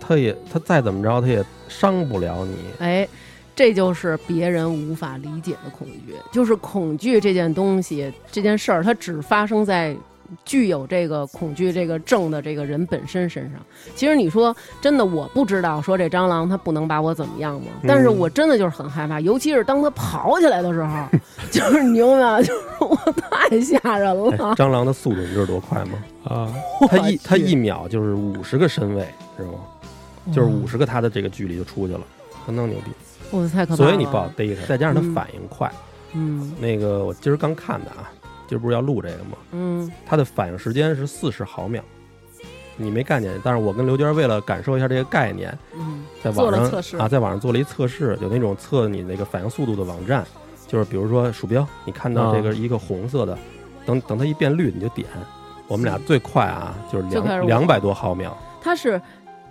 它也它再怎么着，它也伤不了你。哎，这就是别人无法理解的恐惧，就是恐惧这件东西，这件事儿，它只发生在。具有这个恐惧这个症的这个人本身身上，其实你说真的，我不知道说这蟑螂它不能把我怎么样吗？但是我真的就是很害怕，尤其是当它跑起来的时候，[laughs] 就是你明白吗？就是我太吓人哎了。蟑螂的速度你知道多快吗？啊，它一它一秒就是五十个身位，知道吗？就是五十个它的这个距离就出去了，相当牛逼。我太可怕了。所以你不好逮它，再加上它嗯反应快。嗯那个我今儿刚看的啊，今儿不是要录这个吗？嗯它的反应时间是四十毫秒，你没概念。但是我跟刘娟为了感受一下这个概念，嗯，在网上了测试啊，在网上做了一测试，有那种测你那个反应速度的网站，就是比如说鼠标，你看到这个一个红色的，等等它一变绿你就点。我们俩最快啊，就是两两百多毫秒，它是。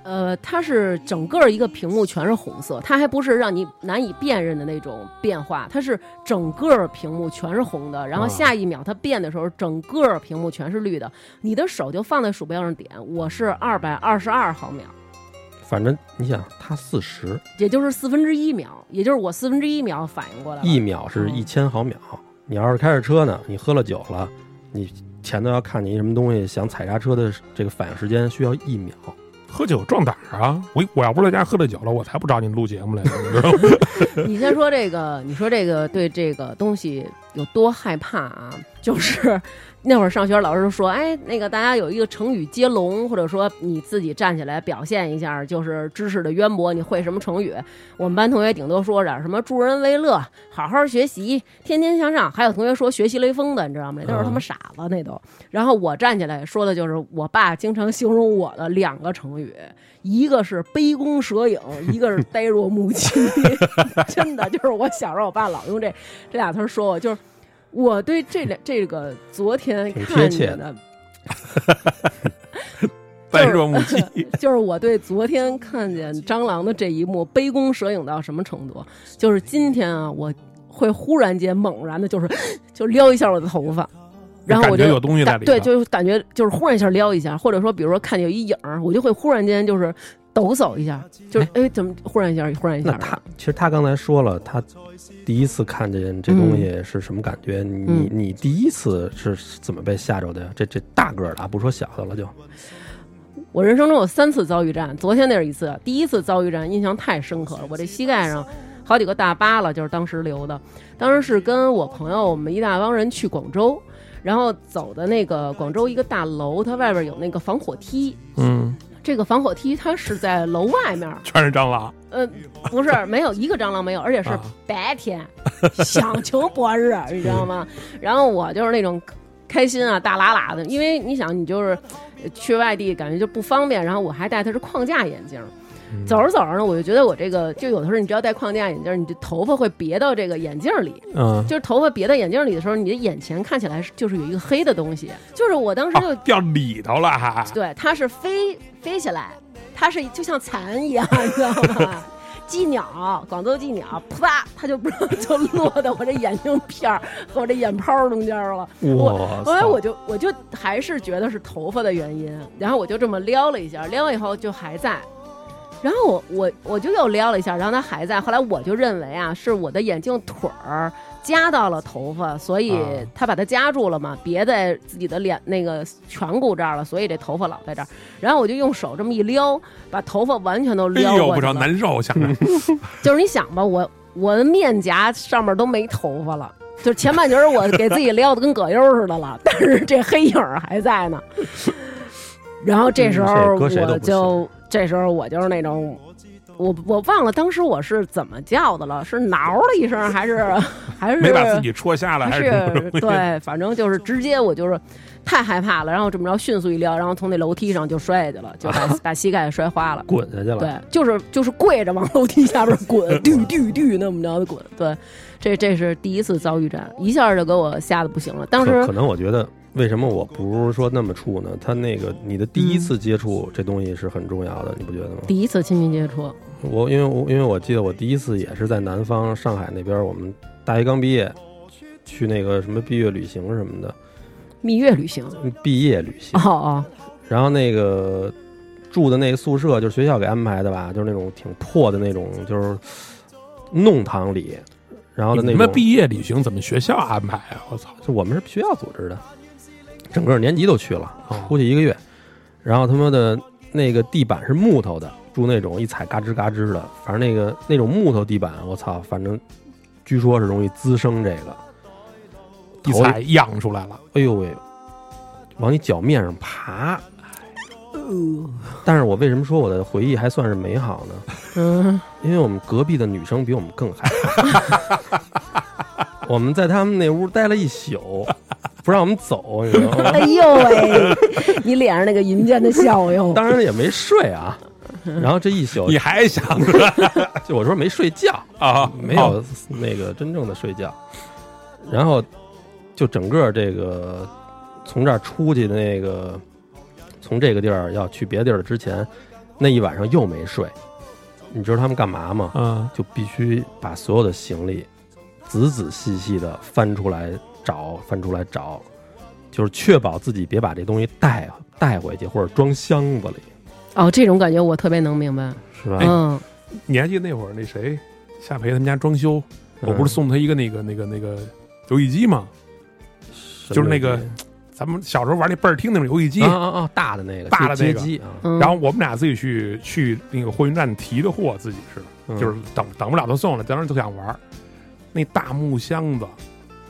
呃，它是整个一个屏幕全是红色，它还不是让你难以辨认的那种变化，它是整个屏幕全是红的，然后啊下一秒它变的时候，整个屏幕全是绿的，你的手就放在鼠标上点，我是二百二十二毫秒，反正你想，它四十，也就是四分之一秒，也就是我四分之一秒反应过来了。一秒是一千毫秒。你要是开着车呢，你喝了酒了，你前头要看你什么东西，想踩刹车的这个反应时间需要一秒。喝酒壮胆啊！我我要不是在家喝了酒了，我才不找你录节目来呢，你知道吗？[laughs] 你先说这个，你说这个对这个东西有多害怕啊？[laughs] 就是那会儿上学，老师说，哎，那个大家有一个成语接龙，或者说你自己站起来表现一下，就是知识的渊博，你会什么成语？我们班同学顶多说点什么助人为乐、好好学习、天天向上，还有同学说学习雷锋的，你知道吗？那都是他妈傻子，那都。然后我站起来说的就是我爸经常形容我的两个成语，一个是杯弓蛇影，一个是呆若木鸡。[laughs] [laughs] 真的就是我小时候，我爸老用这这俩词儿说我，就是我对这两这个昨天看切见的，[laughs] 呆若木鸡，就是我对昨天看见蟑螂的这一幕杯弓蛇影到什么程度？就是今天啊，我会忽然间猛然的，就是 [gasps] 就撩一下我的头发。然后我就感觉有东西在里对，就是感觉就是忽然一下撩一下，或者说比如说看见有一影儿，我就会忽然间就是抖擞一下，就是哎怎么忽然一下忽然一下？那他其实他刚才说了，他第一次看见这东西是什么感觉？你嗯你第一次是怎么被吓着的呀？这这大个儿的啊，不说小的了就，我人生中有三次遭遇战，昨天那是一次。第一次遭遇战印象太深刻了，我这膝盖上好几个大疤了，就是当时留的。当时是跟我朋友，我们一大帮人去广州，然后走的那个广州一个大楼，它外边有那个防火梯。嗯，这个防火梯它是在楼外面，全是蟑螂，呃，不是，没有一个蟑螂没有，而且是啊白天，响晴博日，[laughs] 你知道吗？然后我就是那种开心啊，大喇喇的，因为你想，你就是呃去外地，感觉就不方便，然后我还戴的是框架眼镜。走着走着呢，我就觉得我这个，就有的时候你只要戴框架眼镜，你的头发会别到这个眼镜里，嗯，就是头发别到眼镜里的时候，你的眼前看起来就是有一个黑的东西，就是我当时就哦掉里头了还，对，它是飞飞起来，它是就像蚕一样，你知道吗？[laughs] 鸡鸟，广州鸡鸟，啪，它就不就落到我这眼镜片儿和我这眼泡中间了。我哇后来我就我就还是觉得是头发的原因，然后我就这么撩了一下，撩了以后就还在。然后我我我就又撩了一下，然后他还在。后来我就认为啊，是我的眼镜腿儿夹到了头发，所以啊它把它夹住了嘛，别在自己的脸那个颧骨这儿了，所以这头发老在这儿。然后我就用手这么一撩，把头发完全都哎呦，不知道撩过去了。难受，想着 [laughs] 就是你想吧，我我的面颊上面都没头发了，就是前半截儿我给自己撩的跟葛优似的了，[laughs] 但是这黑影儿还在呢。然后这时候我就这时候我就是那种。我我忘了当时我是怎么叫的了，是挠了一声，还是还是没把自己戳瞎了，还是对，反正就是直接我就是太害怕了，然后这么着迅速一撩，然后从那楼梯上就摔下去了，就把 [laughs] 把膝盖摔花了。滚下去了。对，就是就是跪着往楼梯下边滚，[laughs] 嘟嘟嘟那么着的滚。对，这这是第一次遭遇战，一下就给我吓得不行了。当时可可能我觉得，为什么我不是说那么处呢？他那个你的第嗯一次接触这东西是很重要的，你不觉得吗？第一次亲密接触，我因为我因为我记得我第一次也是在南方上海那边，我们大学刚毕业，去那个什么毕业旅行什么的，蜜月旅行。毕业旅行哦，哦，然后那个住的那个宿舍就是学校给安排的吧，就是那种挺破的那种，就是弄堂里，然后的那种你们毕业旅行怎么学校安排啊？我操！就我们是学校组织的，整个年级都去了，哦出去一个月，然后他妈的那个地板是木头的，住那种一踩嘎吱嘎吱的，反正那个那种木头地板，我操，反正据说是容易滋生这个，头一踩漾出来了，哎呦喂，往你脚面上爬。呃但是我为什么说我的回忆还算是美好呢？嗯，因为我们隔壁的女生比我们更害怕。[laughs] 我们在他们那屋待了一宿，不让我们走，你知道吗？哎呦喂，你脸上那个银剑的笑哟，当然也没睡啊。然后这一宿你，还想着 [laughs] 就我说没睡觉，啊？没有那个真正的睡觉。然后就整个这个从这儿出去的那个，从这个地儿要去别的地儿之前，那一晚上又没睡。你知道他们干嘛吗？嗯，就必须把所有的行李仔仔细细的翻出来找，翻出来找，就是确保自己别把这东西带带回去或者装箱子里，哦，这种感觉我特别能明白。是吧？嗯，你还记得那会儿那谁夏培他们家装修，我不是送他一个那个那个那个游戏机吗？就是那个咱们小时候玩那倍儿听那种游戏机，啊啊啊，大的那个大的那个。机啊，嗯。然后我们俩自己去去那个货运站提的货，自己是，嗯。就是等等不了就送了，当时就想玩。那大木箱子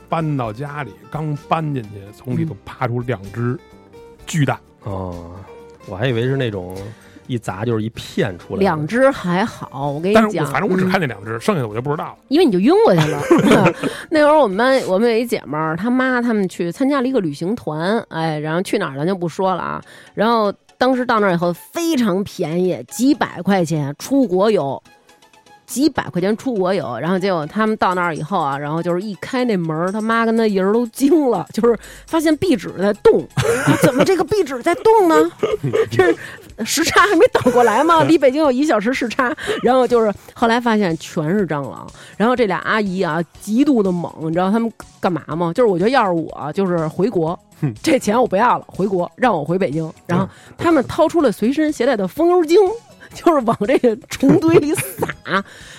搬到家里，刚搬进去，从里头爬出两只巨蛋，哦，我还以为是那种一砸就是一片出来，两只还好，我跟你但是讲，我反正我只嗯看见两只，剩下的我就不知道了。因为你就晕过去了。[laughs] 那会儿我们班我们有一姐们儿，她妈他们去参加了一个旅行团，哎，然后去哪儿咱就不说了啊。然后当时到那儿以后非常便宜，几百块钱出国游。几百块钱出国游，然后结果他们到那儿以后啊，然后就是一开那门儿，他妈跟他爷儿都惊了，就是发现壁纸在动，[laughs] 啊怎么这个壁纸在动呢？这是时差还没倒过来吗？离北京有一小时时差。然后就是后来发现全是蟑螂，然后这俩阿姨啊极度的猛，你知道他们干嘛吗？就是我觉得要是我就是回国。这钱我不要了，回国让我回北京。然后他们掏出了随身携带的风油精，[laughs] 就是往这个虫堆里撒。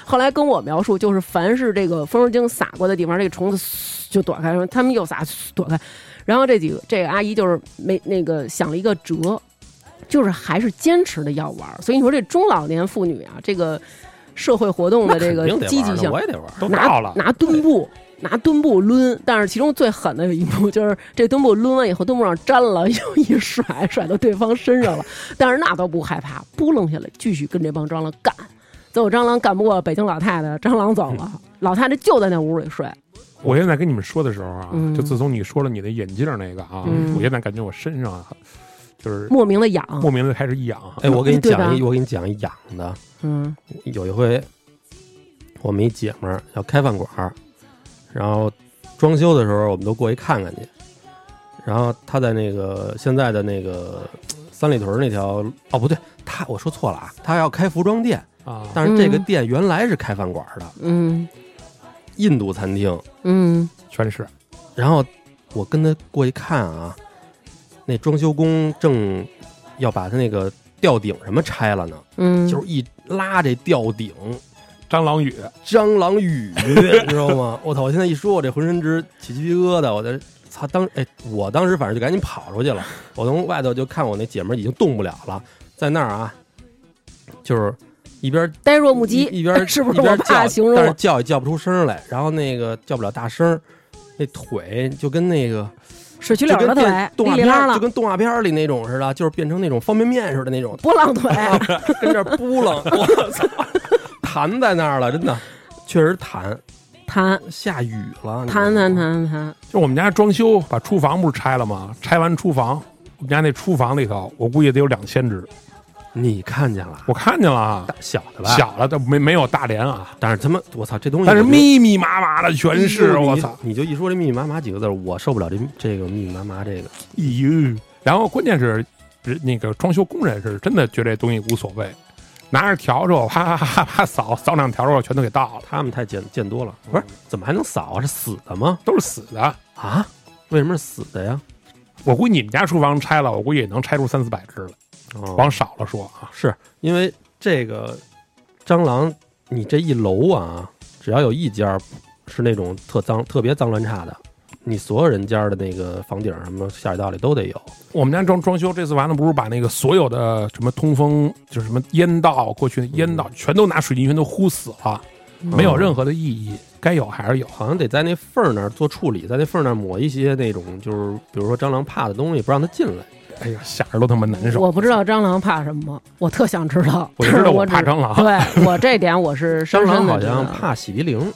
后来跟我描述，就是凡是这个风油精撒过的地方，这个虫子就躲开，说他们又撒躲开。然后这几个这个阿姨就是没那个想了一个辙，就是还是坚持的要玩儿。所以你说这中老年妇女啊，这个社会活动的这个积极性，我也得玩。都拿到了，拿墩布。拿墩布抡，但是其中最狠的有一幕，就是这墩布抡完以后，墩布上粘了，又一甩，甩到对方身上了。但是那都不害怕，扑棱下来，继续跟这帮蟑螂干。最后蟑螂干不过北京老太太，蟑螂走了，[laughs] 老太太就在那屋里睡。我现在跟你们说的时候啊，嗯就自从你说了你的眼镜那个啊，嗯我现在感觉我身上啊，就是莫名的痒。莫名的开始痒。哎，我给你讲一，我给你讲一痒的。嗯有一回，我们一姐们儿要开饭馆儿，然后装修的时候，我们都过去看看去。然后他在那个现在的那个三里屯那条，哦不对，他我说错了啊，他要开服装店，啊，但是这个嗯店原来是开饭馆的，嗯。印度餐厅。嗯。全是。然后我跟他过去看啊，那装修工正要把他那个吊顶什么拆了呢，嗯，就是一拉这吊顶，蟑螂雨，蟑螂雨，[laughs] 你知道吗？我操！我现在一说，我这浑身直起鸡皮疙瘩。我在操，当哎，我当时反正就赶紧跑出去了。我从外头就看我那姐们儿已经动不了了，在那儿啊，就是一边呆若木鸡，一一边 [laughs] 是不是我一边叫，怕形容但是？叫也叫不出声来，然后那个叫不了大声，那腿就跟那个水曲就跟柳的腿，动画片儿就，跟动画片儿里那种似的，就是变成那种方便面似的那种，[laughs] 波浪腿，跟这儿扑棱，我操，弹在那儿了，真的，确实弹。弹下雨了，弹弹。弹弹，就我们家装修，把厨房不是拆了吗？拆完厨房，我们家那厨房里头，我估计得有两千只，你看见了？我看见了啊，小的吧？，小的，但没没有大连啊，但是他妈，我操，这东西但是密密麻麻的全是，我操！你就一说这密密麻麻几个字，我受不了这这个密密麻麻这个。哎呦，然后关键是那个装修工人是真的觉得这东西无所谓，拿着笤帚啪啪啪啪扫扫两笤帚全都给倒了，他们太见见多了，不是？怎么还能扫啊？是死的吗？都是死的。啊？为什么是死的呀？我估计你们家厨房拆了，我估计也能拆出三四百只来，哦往少了说啊。是因为这个蟑螂，你这一楼啊，只要有一家是那种特脏、特别脏乱差的，你所有人家的那个房顶什么下水道里都得有。我们家装装修这次完了，不是把那个所有的什么通风，就是什么烟道，过去的烟道全都拿水泥全都糊死了，没有任何的意义。该有还是有。好像得在那缝儿那儿做处理，在那缝儿那儿抹一些那种，就是比如说蟑螂怕的东西，不让它进来。哎呀，想着都他妈难受。我不知道蟑螂怕什么，我特想知道。我知道我怕蟑螂。对我这点我是深蟑螂深的知道好像怕洗涤灵，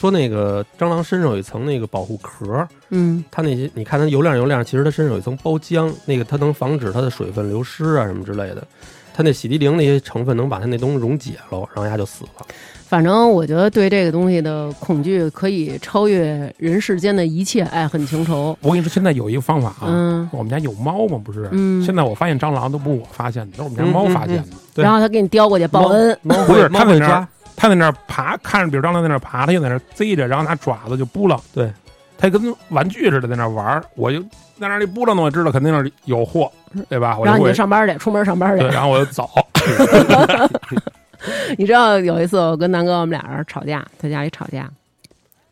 说那个蟑螂身上有一层那个保护壳，嗯它那些你看它油亮油亮，其实它身上有一层包浆，那个它能防止它的水分流失啊什么之类的。它那洗涤灵那些成分能把它那东西溶解了，然后它就死了。反正我觉得对这个东西的恐惧可以超越人世间的一切爱恨情仇。我跟你说，现在有一个方法啊，嗯我们家有猫嘛，不是？嗯现在我发现蟑螂都不是我发现的，都是我们家猫发现的。对然后他给你叼过去报恩，猫不是会猫会抓它在那儿，爬，看着比如蟑螂在那儿爬，他就在那儿贼着，然后拿爪子就扑棱。对，他跟玩具似的在那儿玩儿，我就在那里扑棱呢，我知道肯定是有货，对吧？我然后你就上班去，出门上班对，去。然后我就走。[laughs] [laughs] 你知道有一次我跟南哥我们俩人吵架，在家里吵架，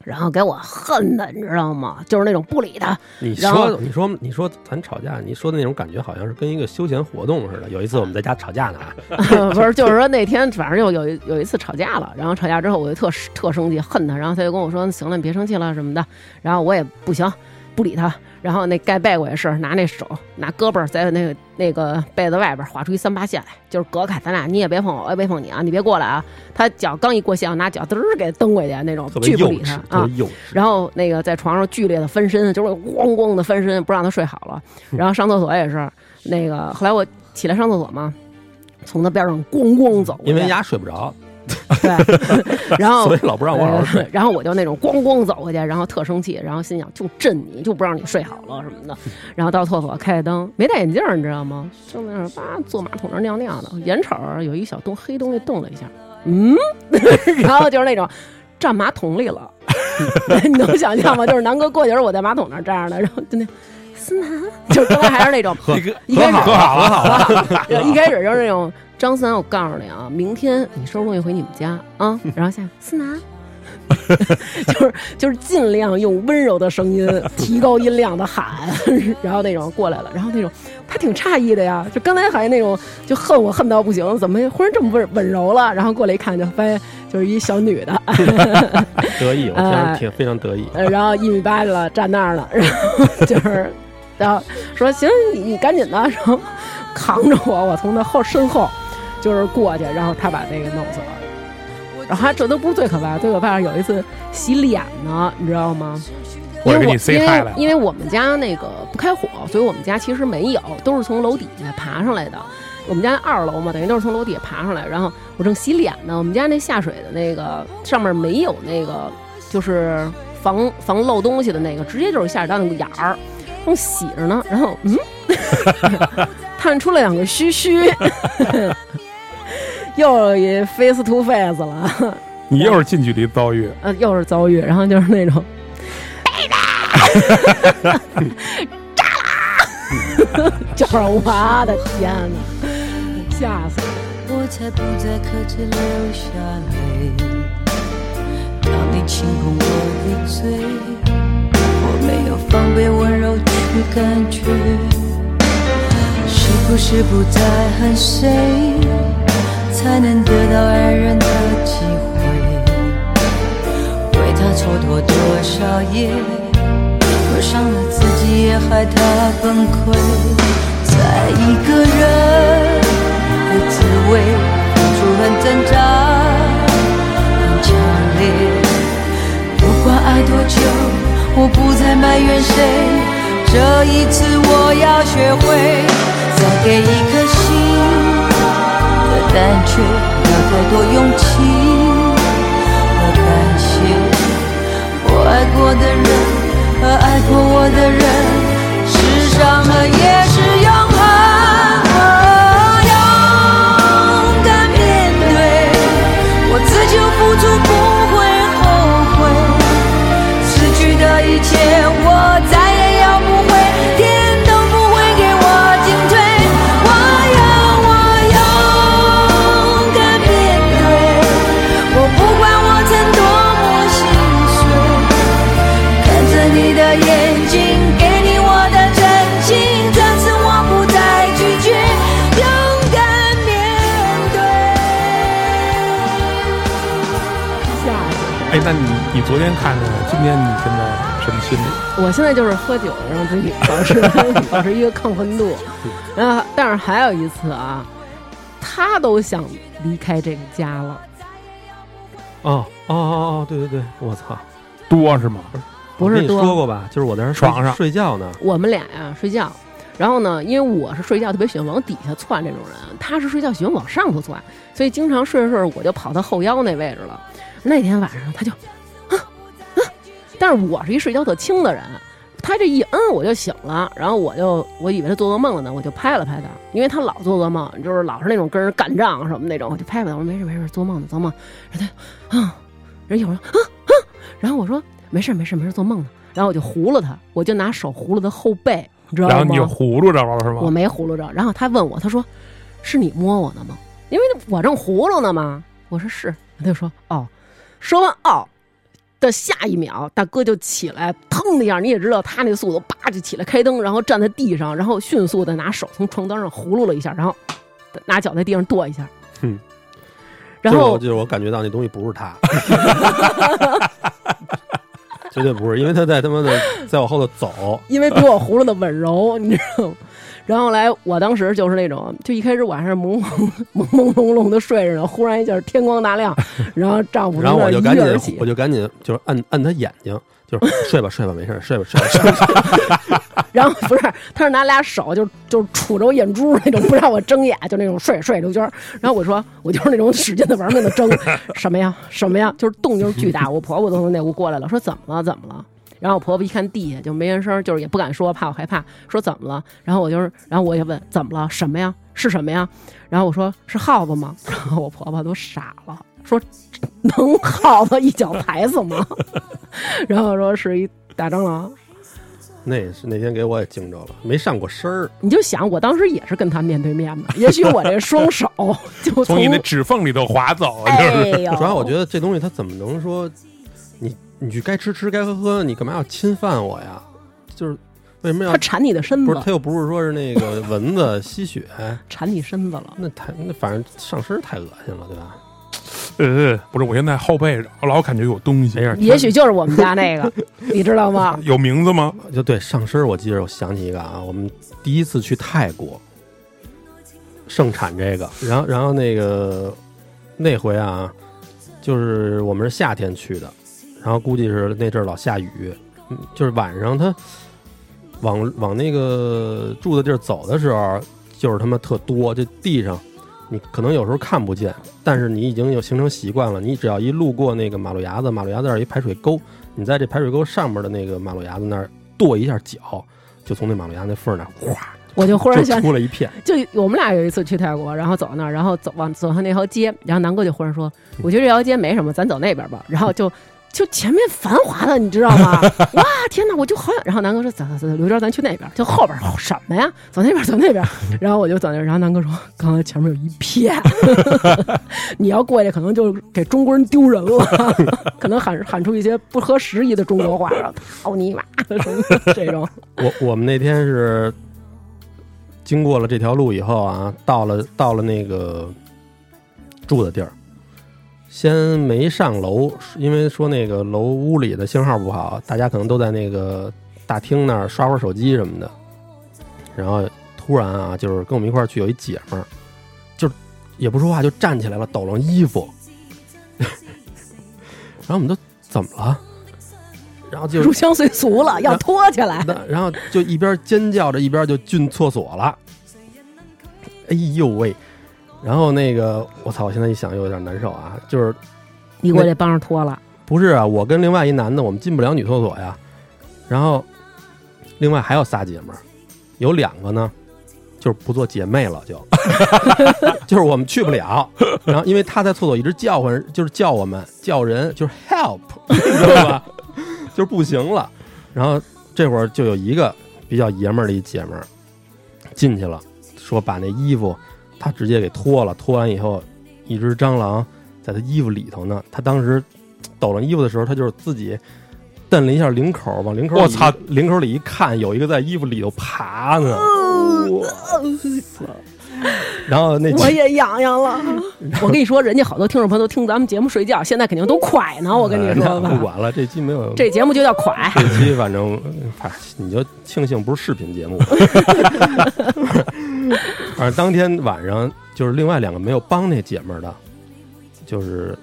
然后给我恨的，你知道吗？就是那种不理他，你说，你说，你说，咱吵架，你说的那种感觉，好像是跟一个休闲活动似的。有一次我们在家吵架呢，[laughs] 不是，就是说那天反正又有一有一次吵架了，然后吵架之后我就特特生气，恨他，然后他就跟我说：“行了，你别生气了什么的。”然后我也不行，不理他。然后那盖被我也是拿那手拿胳膊在那个那个被子外边划出一三八线来，就是隔开咱俩，你也别碰我，我也别碰你啊，你别过来啊。他脚刚一过线，我拿脚嘚儿给蹬过去那种巨不理他，啊。然后那个在床上剧烈的翻身，就是咣咣的翻身，不让他睡好了。然后上厕所也是，那个后来我起来上厕所嘛，从他边上咣咣走，因为丫睡不着，对，[laughs] 然后所以老不让我好好睡。呃然后我就那种咣咣走过去，然后特生气，然后心想就震你，就不让你睡好了什么的。然后到厕所开开灯，没戴眼镜儿，你知道吗？正在那样叭坐马桶那儿尿尿的，眼瞅着有一小东黑东西动了一下，嗯，[laughs] 然后就是那种站马桶里了，[laughs] 你能想象吗？就是南哥过去的时候，我在马桶那儿站着呢，然后就那。思南，就是刚才还是那种一开始喝好了，和好了。一开始就是那种张三，我告诉你啊，明天你收拾东西回你们家啊，[laughs] 然后下思南，[laughs] 就是就是尽量用温柔的声音 [laughs] 提高音量的喊，然后那种过来了，然后那种他挺诧异的呀，就刚才还那种就恨我恨到不行，怎么忽然这么温温柔了？然后过来一看，就发现就是一小女的，得意，我听哎着挺非常得意。呃然后一米八了，站那儿了，然后就是，然后说行，你你赶紧的，然后扛着我，我从他后身后就是过去，然后他把那个弄死了。然后还这都不是最可怕，最可怕是有一次洗脸呢，你知道吗？因为我因为因为我们家那个不开火，所以我们家其实没有，都是从楼底下爬上来的。我们家二楼嘛，等于都是从楼底下爬上来。然后我正洗脸呢，我们家那下水的那个上面没有那个就是防防漏东西的那个，直接就是下水道那个眼儿，正洗着呢。然后嗯，[laughs] 探出了两个须须，又一 face to face 了。[laughs] 你又是近距离遭遇，[laughs] 呃，又是遭遇，然后就是那种，[laughs] 炸啦！就是我的天哪，吓死我！我才不再克制流下泪。当你轻碰我的嘴，我没有防备，温柔去感觉，是不是不再恨谁，才能得到爱人的机会？为他蹉跎多少夜，我伤了自己，也害他崩溃。在一个人的滋味，付出很挣扎，很强烈。不管爱多久，我不再埋怨谁。这一次我要学会，再给一颗心但却有，太多勇气和感谢。我爱过的人和爱过我的人，是伤痕也是永恒。你你昨天看的，今天你现在什么心理？我现在就是喝酒，让自己保持保持一个亢奋度。然后，但是还有一次啊，他都想离开这个家了，哦哦哦哦，对对对，我操！多是吗？不是多说过吧？就是我在那床上睡觉呢，我们俩呀睡觉，然后呢，因为我是睡觉特别喜欢往底下窜这种人，他是睡觉喜欢往上头窜，所以经常睡着睡着我就跑到后腰那位置了。那天晚上他就，但是我是一睡觉特轻的人，他这一摁我就醒了，然后我就我以为他做噩梦了呢，我就拍了拍他，因为他老做噩梦，就是老是那种跟人干仗什么那种，我就拍拍他，我说没事没事，做梦呢做梦，然后他啊，人一会儿说啊啊，然后我说没事没事没事，做梦呢。然后我就糊了他，我就拿手糊了他后背，你知道吗？然后你就葫芦着了是吗？我没糊噜着。然后他问我，他说：“是你摸我的吗？”因为我正糊噜呢嘛。我说是，他就说：“哦。”说完哦的下一秒，大哥就起来，腾的一下，你也知道他那速度，叭就起来开灯，然后站在地上，然后迅速的拿手从床单上葫芦了一下，然后拿脚在地上跺一下。嗯。然后就是我感觉到那东西不是他，[laughs] 绝对不是，因为他在他妈的在我后头走，因为比我葫芦的温柔，你知道吗？然后来，我当时就是那种，就一开始我还是朦朦朦朦胧胧的睡着呢，忽然一下天光大亮，[laughs] 然后丈夫然后我就赶紧我，就赶紧就是按按他眼睛，就是 [laughs] 睡吧睡吧没事儿睡吧睡吧睡吧，[laughs] 然后不是，他是拿俩手就就杵着我眼珠那种，不让我睁眼，就那种睡睡刘娟儿。然后我说，我就是那种使劲的玩命的睁，什么呀什么呀，就是动静巨大。我婆婆都从那屋过来了，说怎么了怎么了？然后我婆婆一看地下就没人声，就是也不敢说，怕我害怕，说怎么了？然后我就是，然后我也问怎么了？什么呀？是什么呀？然后我说是耗子吗？[laughs] 然后我婆婆都傻了，说 [laughs] 能耗子一脚踩死吗？[laughs] 然后说是一大蟑螂。那是那天给我也惊着了，没上过身儿，你就想，我当时也是跟他面对面的，也许我这双手就从你那指缝里头滑走，就是哎呦，主要我觉得这东西它怎么能说你你去该吃吃该喝喝，你干嘛要侵犯我呀？就是为什么要他缠你的身子不是，他又不是说是那个蚊子 [laughs] 吸血，缠你身子了。那太那反正上身太恶心了，对吧？呃，不是，我现在后背上老感觉有东西没，事，也许就是我们家那个，[laughs] 你知道吗？有名字吗？就对上身，我记着我想起一个啊，我们第一次去泰国盛产这个，然后然后那个那回啊，就是我们是夏天去的，然后估计是那阵儿老下雨，嗯就是晚上他往往那个住的地儿走的时候，就是他妈特多，这地上你可能有时候看不见，但是你已经有形成习惯了，你只要一路过那个马路牙子，马路牙子那儿一排水沟，你在这排水沟上面的那个马路牙子那儿跺一下脚，就从那马路牙那缝儿那儿哗，我就忽然想起，出了一片。就我们俩有一次去泰国，然后走到那儿，然后走往走上那条街，然后南哥就忽然说：“我觉得这条街没什么，咱走那边吧。”然后就就前面繁华的，你知道吗？[laughs] 哇，天哪，我就好想。然后南哥说：“走走走，刘娟，咱去那边。”就后边 [laughs] 什么呀？走那边，走那边。[laughs] 然后我就走那边，然后南哥说：“刚才前面有一片，你要过去，可能就给中国人丢人了，可能喊喊出一些不合时宜的中国话，然后操你妈的什么的这种。我我们那天是经过了这条路以后啊，到了到了那个住的地儿，先没上楼，因为说那个楼屋里的信号不好，大家可能都在那个大厅那儿刷会儿手机什么的。然后突然啊，就是跟我们一块儿去有一姐们儿，就是也不说话就站起来了，抖了衣服，[laughs] 然后我们都怎么了？然后就入乡随俗了，要脱起来。那然后就一边尖叫着，一边就进厕所了。哎呦喂！然后那个，我操！我现在一想又有点难受啊。就是你过来帮着脱了，不是啊？我跟另外一男的，我们进不了女厕所呀。然后另外还有仨姐们儿，有两个呢，就是不做姐妹了，就 [laughs] 就是我们去不了。然后因为他在厕所一直叫唤，就是叫我们叫人，就是 help，[laughs] 你知道吧？就是不行了。然后这会儿就有一个比较爷们儿的一姐们儿进去了，说把那衣服他直接给脱了，脱完以后，一只蟑螂在他衣服里头呢。他当时抖了衣服的时候，他就是自己蹬了一下领口，往领口里我操，领口里一看，有一个在衣服里头爬呢。然后那我也痒痒了。我跟你说，人家好多听众朋友都听咱们节目睡觉，现在肯定都快呢。我跟你说呃不，管了，这期没有这节目就叫快。这期反正，哎，你就庆幸不是视频节目。[laughs] 反正当天晚上就是另外两个没有帮那姐们儿的，就是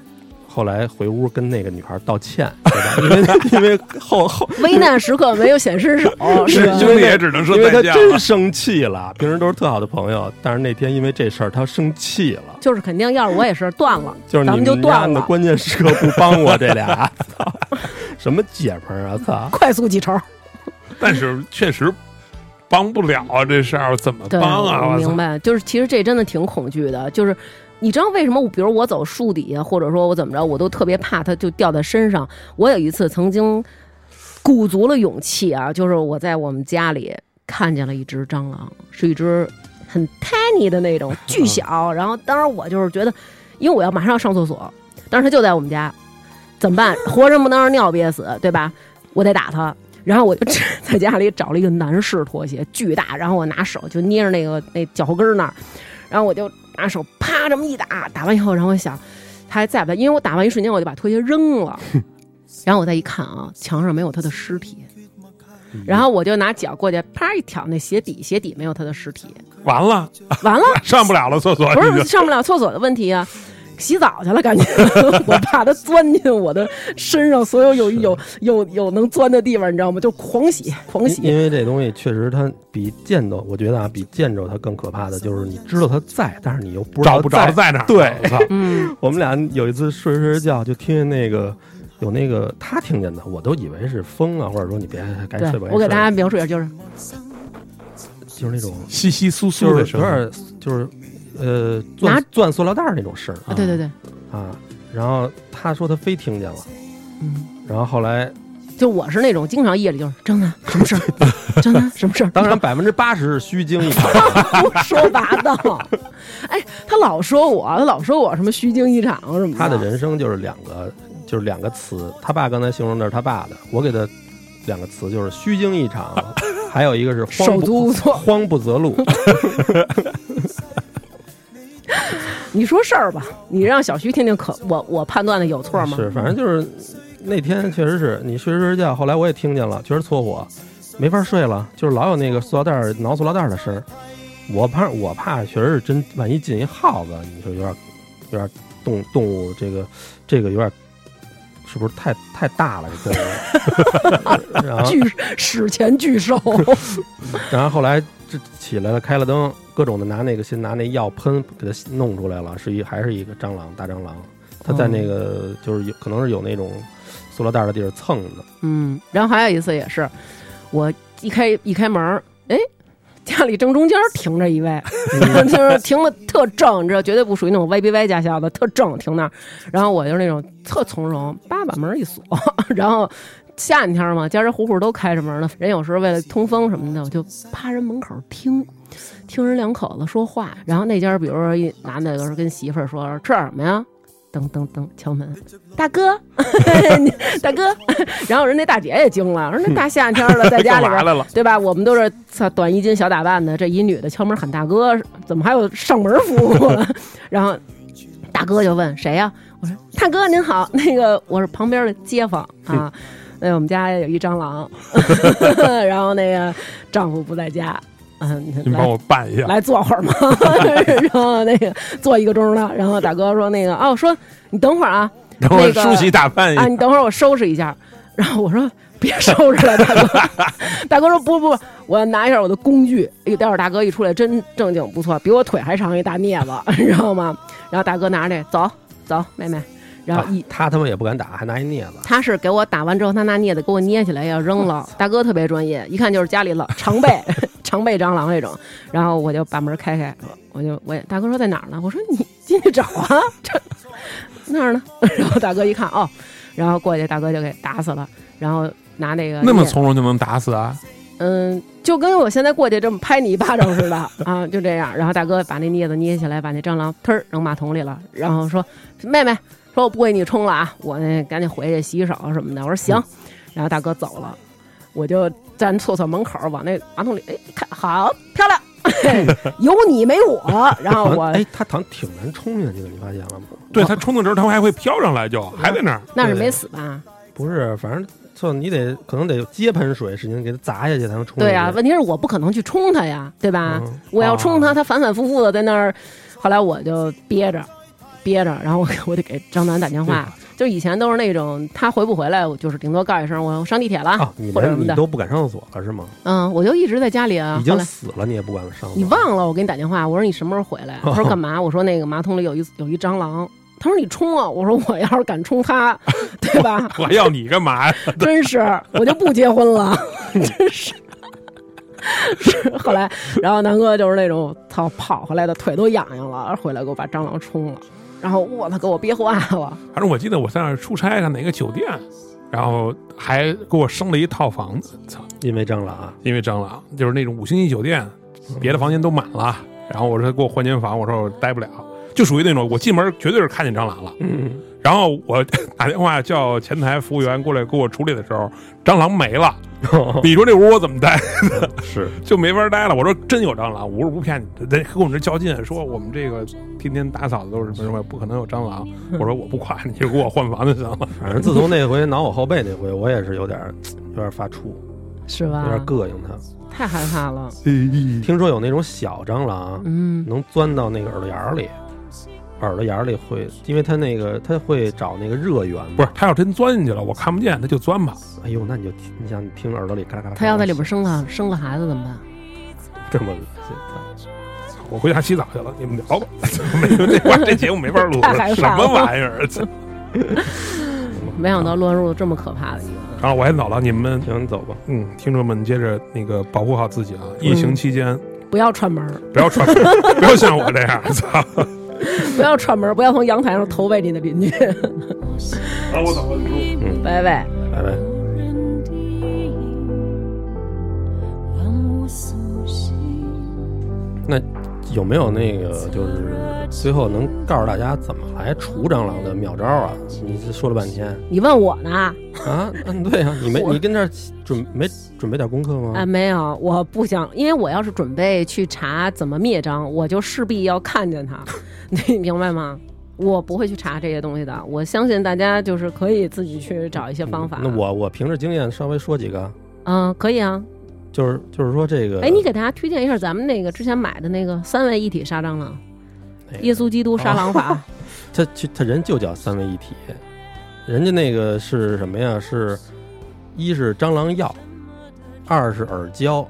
后来回屋跟那个女孩道歉，对吧？因为 [laughs] 因为后后 [laughs] 危难时刻没有显身手，是吧？兄弟也只能说因为他再见了。真生气了，平时都是特好的朋友，但是那天因为这事儿他生气了，就是肯定，要是我也是断了，就是你咱们就们家的断了，关键时刻不帮我这俩，[laughs] 操，什么姐们儿啊，操！快速记仇。但是确实帮不了啊，这事儿怎么，帮啊？我明！白，就是其实这真的挺恐惧的，就是。你知道为什么？比如我走树底下，或者说我怎么着，我都特别怕它就掉在身上。我有一次曾经鼓足了勇气啊，就是我在我们家里看见了一只蟑螂，是一只很 tiny 的那种，巨小。然后当时我就是觉得，因为我要马上要上厕所，但是它就在我们家，怎么办？活人不能让尿憋死，对吧？我得打它。然后我就 [laughs] 在家里找了一个男士拖鞋，巨大，然后我拿手就捏着那个那脚后跟那儿，然后我就拿手啪这么一打，打完以后，然后我想他还在不在？因为我打完一瞬间我就把拖鞋扔了，[laughs] 然后我再一看啊，墙上没有他的尸体，然后我就拿脚过去啪一挑那鞋底，鞋底没有他的尸体，完了，完了，[laughs] 上不了了，厕所不是上不了厕所的问题啊。洗澡去了，感觉 [laughs] 我怕它钻进我的身上，所有有有有有能钻的地方，你知道吗？就狂洗狂洗因。为这东西确实它比见着，我觉得啊，比见着它更可怕的就是你知道它在，但是你又不知道找不着在哪儿。对！[laughs] 嗯，我们俩有一次睡着睡着觉，就听见那个有那个他听见的，我都以为是风啊，或者说你别该对睡吧。，我给大家描述一下，就是就是那种稀稀疏疏的声音，有点就是呃拿钻钻塑料袋那种事儿啊，对对对，啊。然后他说他非听见了，嗯，然后后来就我是那种经常夜里就是张楠什么事儿，张楠什么事儿，当然百分之八十是虚惊一场，[laughs] 胡说八道。哎，他老说我，他老说我什么虚惊一场什么他的人生就是两个就是两个词，他爸刚才形容的是他爸的，我给他两个词就是虚惊一场，[laughs] 还有一个是荒手足无措。慌不择路。[laughs] 你说事儿吧，你让小徐听听可，我我判断的有错吗？是，反正就是那天确实是你睡着睡着觉，后来我也听见了，确实搓火，没法睡了，就是老有那个塑料袋挠塑料袋的声儿。我怕我怕确实是真，万一进一耗子，你说有点有点动动物这个这个有点是不是太太大了这动物？[laughs] 然后 [laughs] 巨史前巨兽，[laughs] 然后后来这起来了，开了灯，各种的拿那个先拿那药喷给它弄出来了，是一还是一个蟑螂大蟑螂，它在那个就是有可能是有那种塑料袋的地儿蹭的，嗯，然后还有一次也是，我一开一开门儿，哎，家里正中间停着一位，[laughs] 就是停的特正，你知道，绝对不属于那种歪逼歪驾校的，特正停那儿。然后我就是那种特从容，叭把门一锁，[laughs] 然后夏天嘛，家家户户都开着门呢，人有时候为了通风什么的，我就趴人门口听。听人两口子说话，然后那家比如说一男的有时候跟媳妇儿说吃点什么呀，噔噔噔敲门，大哥，[laughs] 大哥，[laughs] 然后人那大姐也惊了，说那大夏天的 [laughs] 在家里边？对吧？我们都是操短衣襟小打扮的，这一女的敲门喊大哥，怎么还有上门服务了？然后大哥就问谁呀、我说大哥您好，那个我是旁边的街坊啊。那我们家有一蟑螂，[laughs] 然后那个丈夫不在家，嗯，你帮我办一下。来坐会儿嘛，然后那个坐一个钟了，然后大哥说那个哦，说你等会儿啊，然后那个梳洗打扮一下啊，你等会儿我收拾一下。然后我说别收拾了，大哥。[laughs] 大哥说不不，我要拿一下我的工具。哎呦，待会儿大哥一出来真正经不错，比我腿还长一大镊子，你知道吗？然后大哥拿着这走走，妹妹。然后一、啊他他妈也不敢打，还拿一镊子。他是给我打完之后，他拿镊子给我捏起来要扔了。[laughs] 大哥特别专业，一看就是家里老常备常备蟑螂那种。然后我就把门开开，我就我也大哥说在哪儿呢？我说你进去找啊，这 [laughs] 那儿呢？然后大哥一看哦，然后过去大哥就给打死了，然后拿那个那么从容就能打死啊？嗯，就跟我现在过去这么拍你一巴掌似的 [laughs] 啊，就这样。然后大哥把那镊子捏起来，把那蟑螂忒扔马桶里了，然后说：“妹妹，说我不给你冲了啊，我那赶紧回去洗手什么的。”我说：“行。”然后大哥走了，我就站厕所门口往那马桶里，哎，一看好漂亮，[laughs] 有你没我。[laughs] 然后我哎，他躺挺难冲下去的，你发现了吗？对他冲的时候，他还会飘上来，就还在那儿。那是没死吧？不是，反正就你得可能得接盆水，使劲给他砸下去才能冲。对呀、问题是我不可能去冲他呀，对吧？嗯我要冲他，哦他反反复复的在那儿。后来我就憋着，憋着，然后我我得给张楠打电话。就以前都是那种他回不回来，我就是顶多告一声我上地铁了、或者什么的。都不敢上厕所了是吗？嗯，我就一直在家里啊。已经死了，你也不敢上。你忘了我给你打电话，我说你什么时候回来？[laughs] 他说干嘛？我说那个马桶里有一有一蟑螂。他说你冲啊！我说我要是敢冲他，对吧？我要你干嘛呀？[laughs] 真是，我就不结婚了，真是。是后来，然后南哥就是那种操跑回来的腿都痒痒了，回来给我把蟑螂冲了，然后我操给我憋坏了。反正我记得我在那儿出差上哪个酒店，然后还给我升了一套房子，操！因为蟑螂啊，因为蟑螂就是那种五星级酒店，别的房间都满了，然后我说给我换间房，我说我待不了，就属于那种我进门绝对是看见蟑螂了，嗯，然后我打电话叫前台服务员过来给我处理的时候，蟑螂没了。[laughs] 你说这屋我怎么待？是就没法待了。我说真有蟑螂，我说不骗你，得跟我们这较劲，说我们这个天天打扫的都是什么什么，不可能有蟑螂。我说我不管，你就给我换房就行了。反正自从那回挠我后背那回，我也是有点有点发怵，是吧？有点膈应它。太害怕了。听说有那种小蟑螂嗯，能钻到那个耳朵眼儿里，耳朵眼儿里会，因为它那个它会找那个热源嘛。不是，他要真钻进去了，我看不见，他就钻吧。哎呦，那你就听你想听耳朵里嘎啦咔啦。他要在里边生了生个孩子怎么办？这么恶心，我回家洗澡去了，你们聊吧。[laughs] 没有这块这节目没法录了，[laughs] 什么玩意儿？[laughs] 没想到乱入这么可怕的一个。然后我先走了，你们行，你走吧。嗯，听众们接着那个保护好自己啊！疫情期间不要串门，不要串门，不要像我这样，操！[laughs] 不要串门，不要从阳台上投喂你的邻居。啊，我走了。拜拜。拜拜。那有没有那个就是最后能告诉大家怎么来除蟑螂的妙招啊？你这说了半天你问我呢？啊？嗯，对啊，你没 [laughs] 你跟这儿准没准备点功课吗？啊，没有，我不想，因为我要是准备去查怎么灭蟑，我就势必要看见它，[laughs] 你明白吗？我不会去查这些东西的，我相信大家就是可以自己去找一些方法。那我我凭着经验稍微说几个，嗯、可以啊。就是就是说这个，哎，你给大家推荐一下咱们那个之前买的那个三位一体杀蟑螂，耶稣基督杀狼法。[laughs] 他去他人就叫三位一体，人家那个是什么呀？是一是蟑螂药，二是耳胶，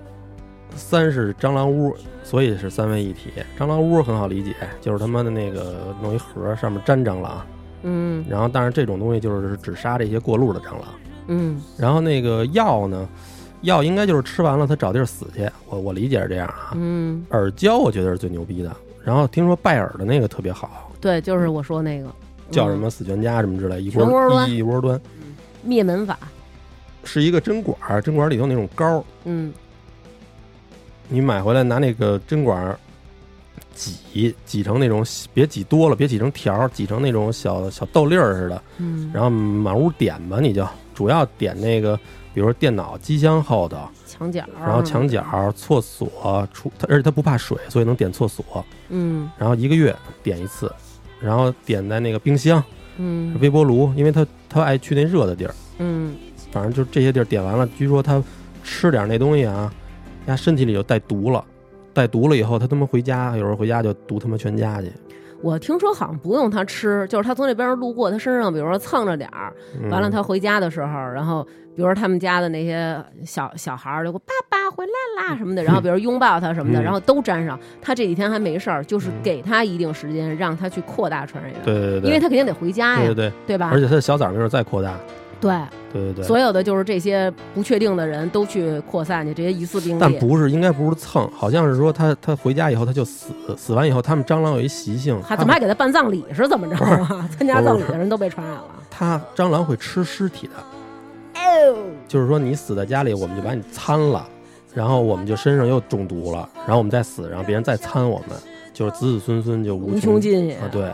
三是蟑螂屋，所以是三位一体。蟑螂屋很好理解，就是他妈的那个弄一盒上面粘蟑螂，嗯然后但是这种东西就是只杀这些过路的蟑螂。嗯然后那个药呢，药应该就是吃完了他找地儿死去，我我理解是这样啊。嗯，耳胶我觉得是最牛逼的，然后听说拜耳的那个特别好，对，就是我说那个。叫什嗯么死全家什么之类，一全窝端一一窝端。灭门法。是一个针管儿，针管儿里头那种膏儿，嗯。你买回来拿那个针管儿挤挤成那种，别挤多了，别挤成条儿，挤成那种小小豆粒儿似的，嗯，然后满屋点吧，你就。主要点那个，比如说电脑机箱后头，墙角，然后墙角、厕所，出它而且它不怕水，所以能点厕所，嗯。然后一个月点一次，然后点在那个冰箱、嗯。微波炉，因为它它爱去那热的地儿。嗯。反正就这些地儿点完了，据说它吃点那东西啊，它身体里就带毒了，带毒了以后，他他妈回家，有时候回家就毒他妈全家去。我听说好像不用他吃，就是他从那边路过，他身上比如说蹭着点儿，嗯。完了他回家的时候，然后比如说他们家的那些小小孩儿就说爸爸回来啦什么的，然后比如拥抱他什么的，嗯然后都沾上。他这几天还没事儿，就是给他一定时间，让他去扩大传染源，对对对对，因为他肯定得回家呀，对对对，对吧而？且他的小崽儿没准再扩大。对，对对对，所有的就是这些不确定的人都去扩散去，这些疑似病例。但不是，应该不是蹭，好像是说他他回家以后他就死，死完以后他们蟑螂有一习性，他还怎么还给他办葬礼是怎么着啊？[laughs] 参加葬礼的人都被传染了。他蟑螂会吃尸体的，哦，就是说你死在家里，我们就把你参了，然后我们就身上又中毒了，然后我们再死，然后别人再参我们，就是子子孙孙就无穷尽也啊！对，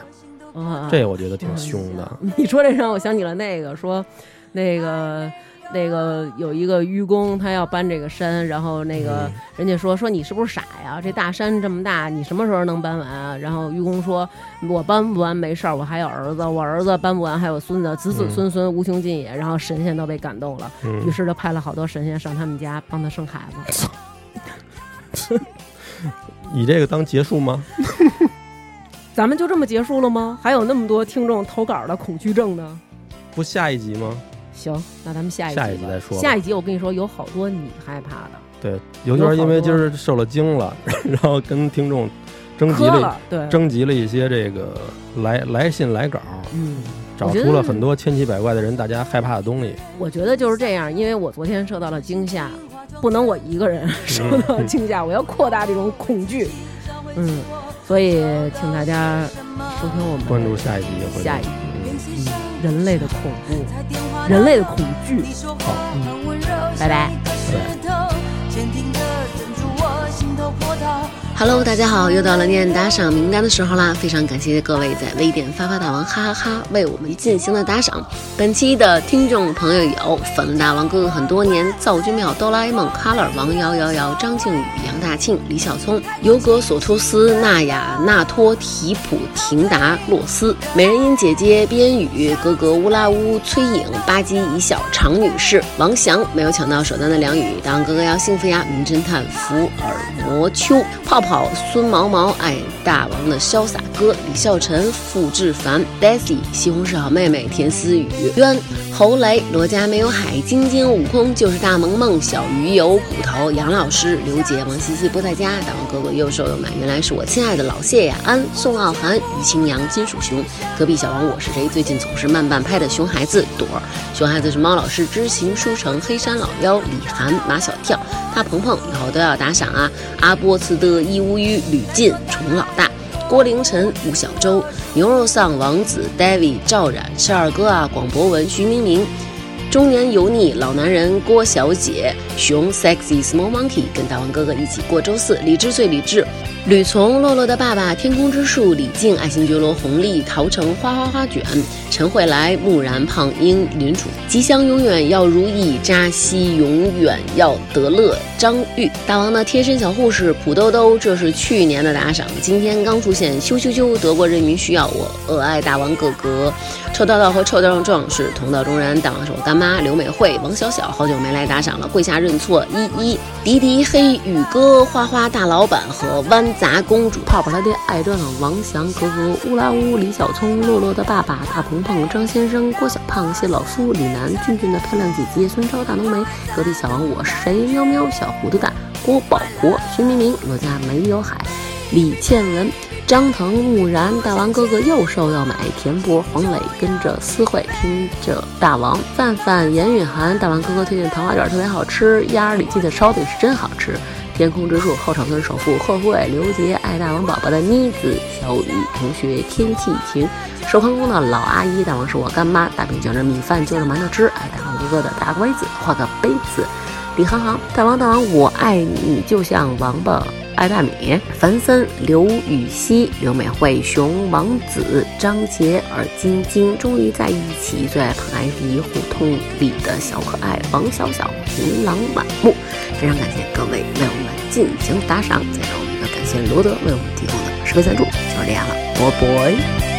啊这我觉得挺凶的。你说这让我想起了那个说，那个那个有一个愚公，他要搬这个山，然后那个嗯人家说说你是不是傻呀？这大山这么大，你什么时候能搬完啊？然后愚公说，我搬不完没事儿，我还有儿子，我儿子搬不完还有孙子，子子孙孙无穷尽也。然后神仙都被感动了，于嗯，是就派了好多神仙上他们家帮他生孩子。[laughs] 以这个当结束吗？[laughs] 咱们就这么结束了吗？还有那么多听众投稿的恐惧症呢。不下一集吗？行，那咱们下一集下一集再说下一集我跟你说，有好多你害怕的，对，有点因为今儿受了惊了，然后跟听众征集了征集了一些这个来来信来稿，嗯，找出了很多千奇百怪的人大家害怕的东西。我觉得就是这样，因为我昨天受到了惊吓，不能我一个人 [laughs] 受到惊吓，我要扩大这种恐惧，嗯，所以请大家收听我们关注下一集会下一集嗯人类的恐怖，人类的恐惧，好，嗯拜拜。拜。Hello，大家好，又到了念打赏名单的时候啦！非常感谢各位在微店发发大王哈哈哈为我们进行的打赏。本期的听众朋友有粉大王哥哥很多年、造君庙、哆啦 A 梦、Color、王瑶瑶瑶、张靖宇、杨大庆、李小聪、尤格索托斯、纳雅、纳托、提普、廷达、洛斯、美人音姐姐、边宇、哥哥乌拉乌、崔颖、巴基一笑、常女士、王翔没有抢到首单的梁宇，大王哥哥要幸福呀！名侦探福尔摩丘、泡泡、好孙毛毛、爱大王的潇洒哥、李孝臣、付志凡、Daisy、西红柿好妹妹、田思雨、渊、侯雷、罗家没有海、晶晶、悟空就是大萌萌、小鱼油、骨头、杨老师、刘杰、王西西不在家、大王哥哥又瘦又美，原来是我亲爱的老谢雅安、宋傲寒、于清扬、金属熊、隔壁小王我是谁？最近总是慢半拍的熊孩子朵儿，熊孩子是猫老师、知行书城、黑山老妖、李涵、马小跳、鹏鹏，以后都要打赏啊！阿波茨的义乌鱼、吕进、虫老大。郭凌晨、吴小舟、牛肉丧王子、David、赵冉、是二哥啊、广博文、徐明明、中年油腻老男人郭小姐、熊 sexy small monkey 跟大王哥哥一起过周四，理智最理智。吕从、洛洛的爸爸、天空之树、李静、爱新觉罗、红丽、陶成、花花花卷、陈慧来、木然、胖英、林楚、吉祥永远要如意、扎西永远要得乐、张玉、大王的贴身小护士普兜兜，这是去年的打赏，今天刚出现，羞羞羞！德国人民需要我，我爱大王哥哥，臭道道和臭道壮士同道中人，大王是我干妈刘美惠、王小小，好久没来打赏了，跪下认错，依依、迪迪、黑宇哥、花花大老板和湾杂公主、泡泡他爹、爱热闹、王翔哥哥、乌拉乌、李小聪、洛洛的爸爸、大鹏鹏、张先生、郭小胖、谢老夫、李楠、俊俊的漂亮姐姐、孙超、大浓眉、隔壁小王我是谁、喵喵、小糊涂蛋、郭保国、徐明明、罗家没有海、李倩文。张腾、木然、大王哥哥又瘦又美，田博、黄磊跟着思慧听着大王，范范、严允涵，大王哥哥推荐糖花卷特别好吃，鸭儿里脊的烧饼是真好吃。天空之树后场村首富贺慧、刘杰，爱大王宝宝的妮子、小雨同学、天气晴，寿康宫的老阿姨，大王是我干妈，大饼卷着米饭就着馒头吃，爱大王哥哥的大龟子画个杯子，李航航，大王大王我爱你就像王八。爱大米、樊森、刘禹锡、刘美惠、熊王子、张杰尔、晶晶，终于在一起。最爱排迪胡同里的小可爱王小小、琳琅满目。非常感谢各位为我们进行打赏，再让我们要感谢罗德为我们提供的十倍赞助。就是这样了，拜拜。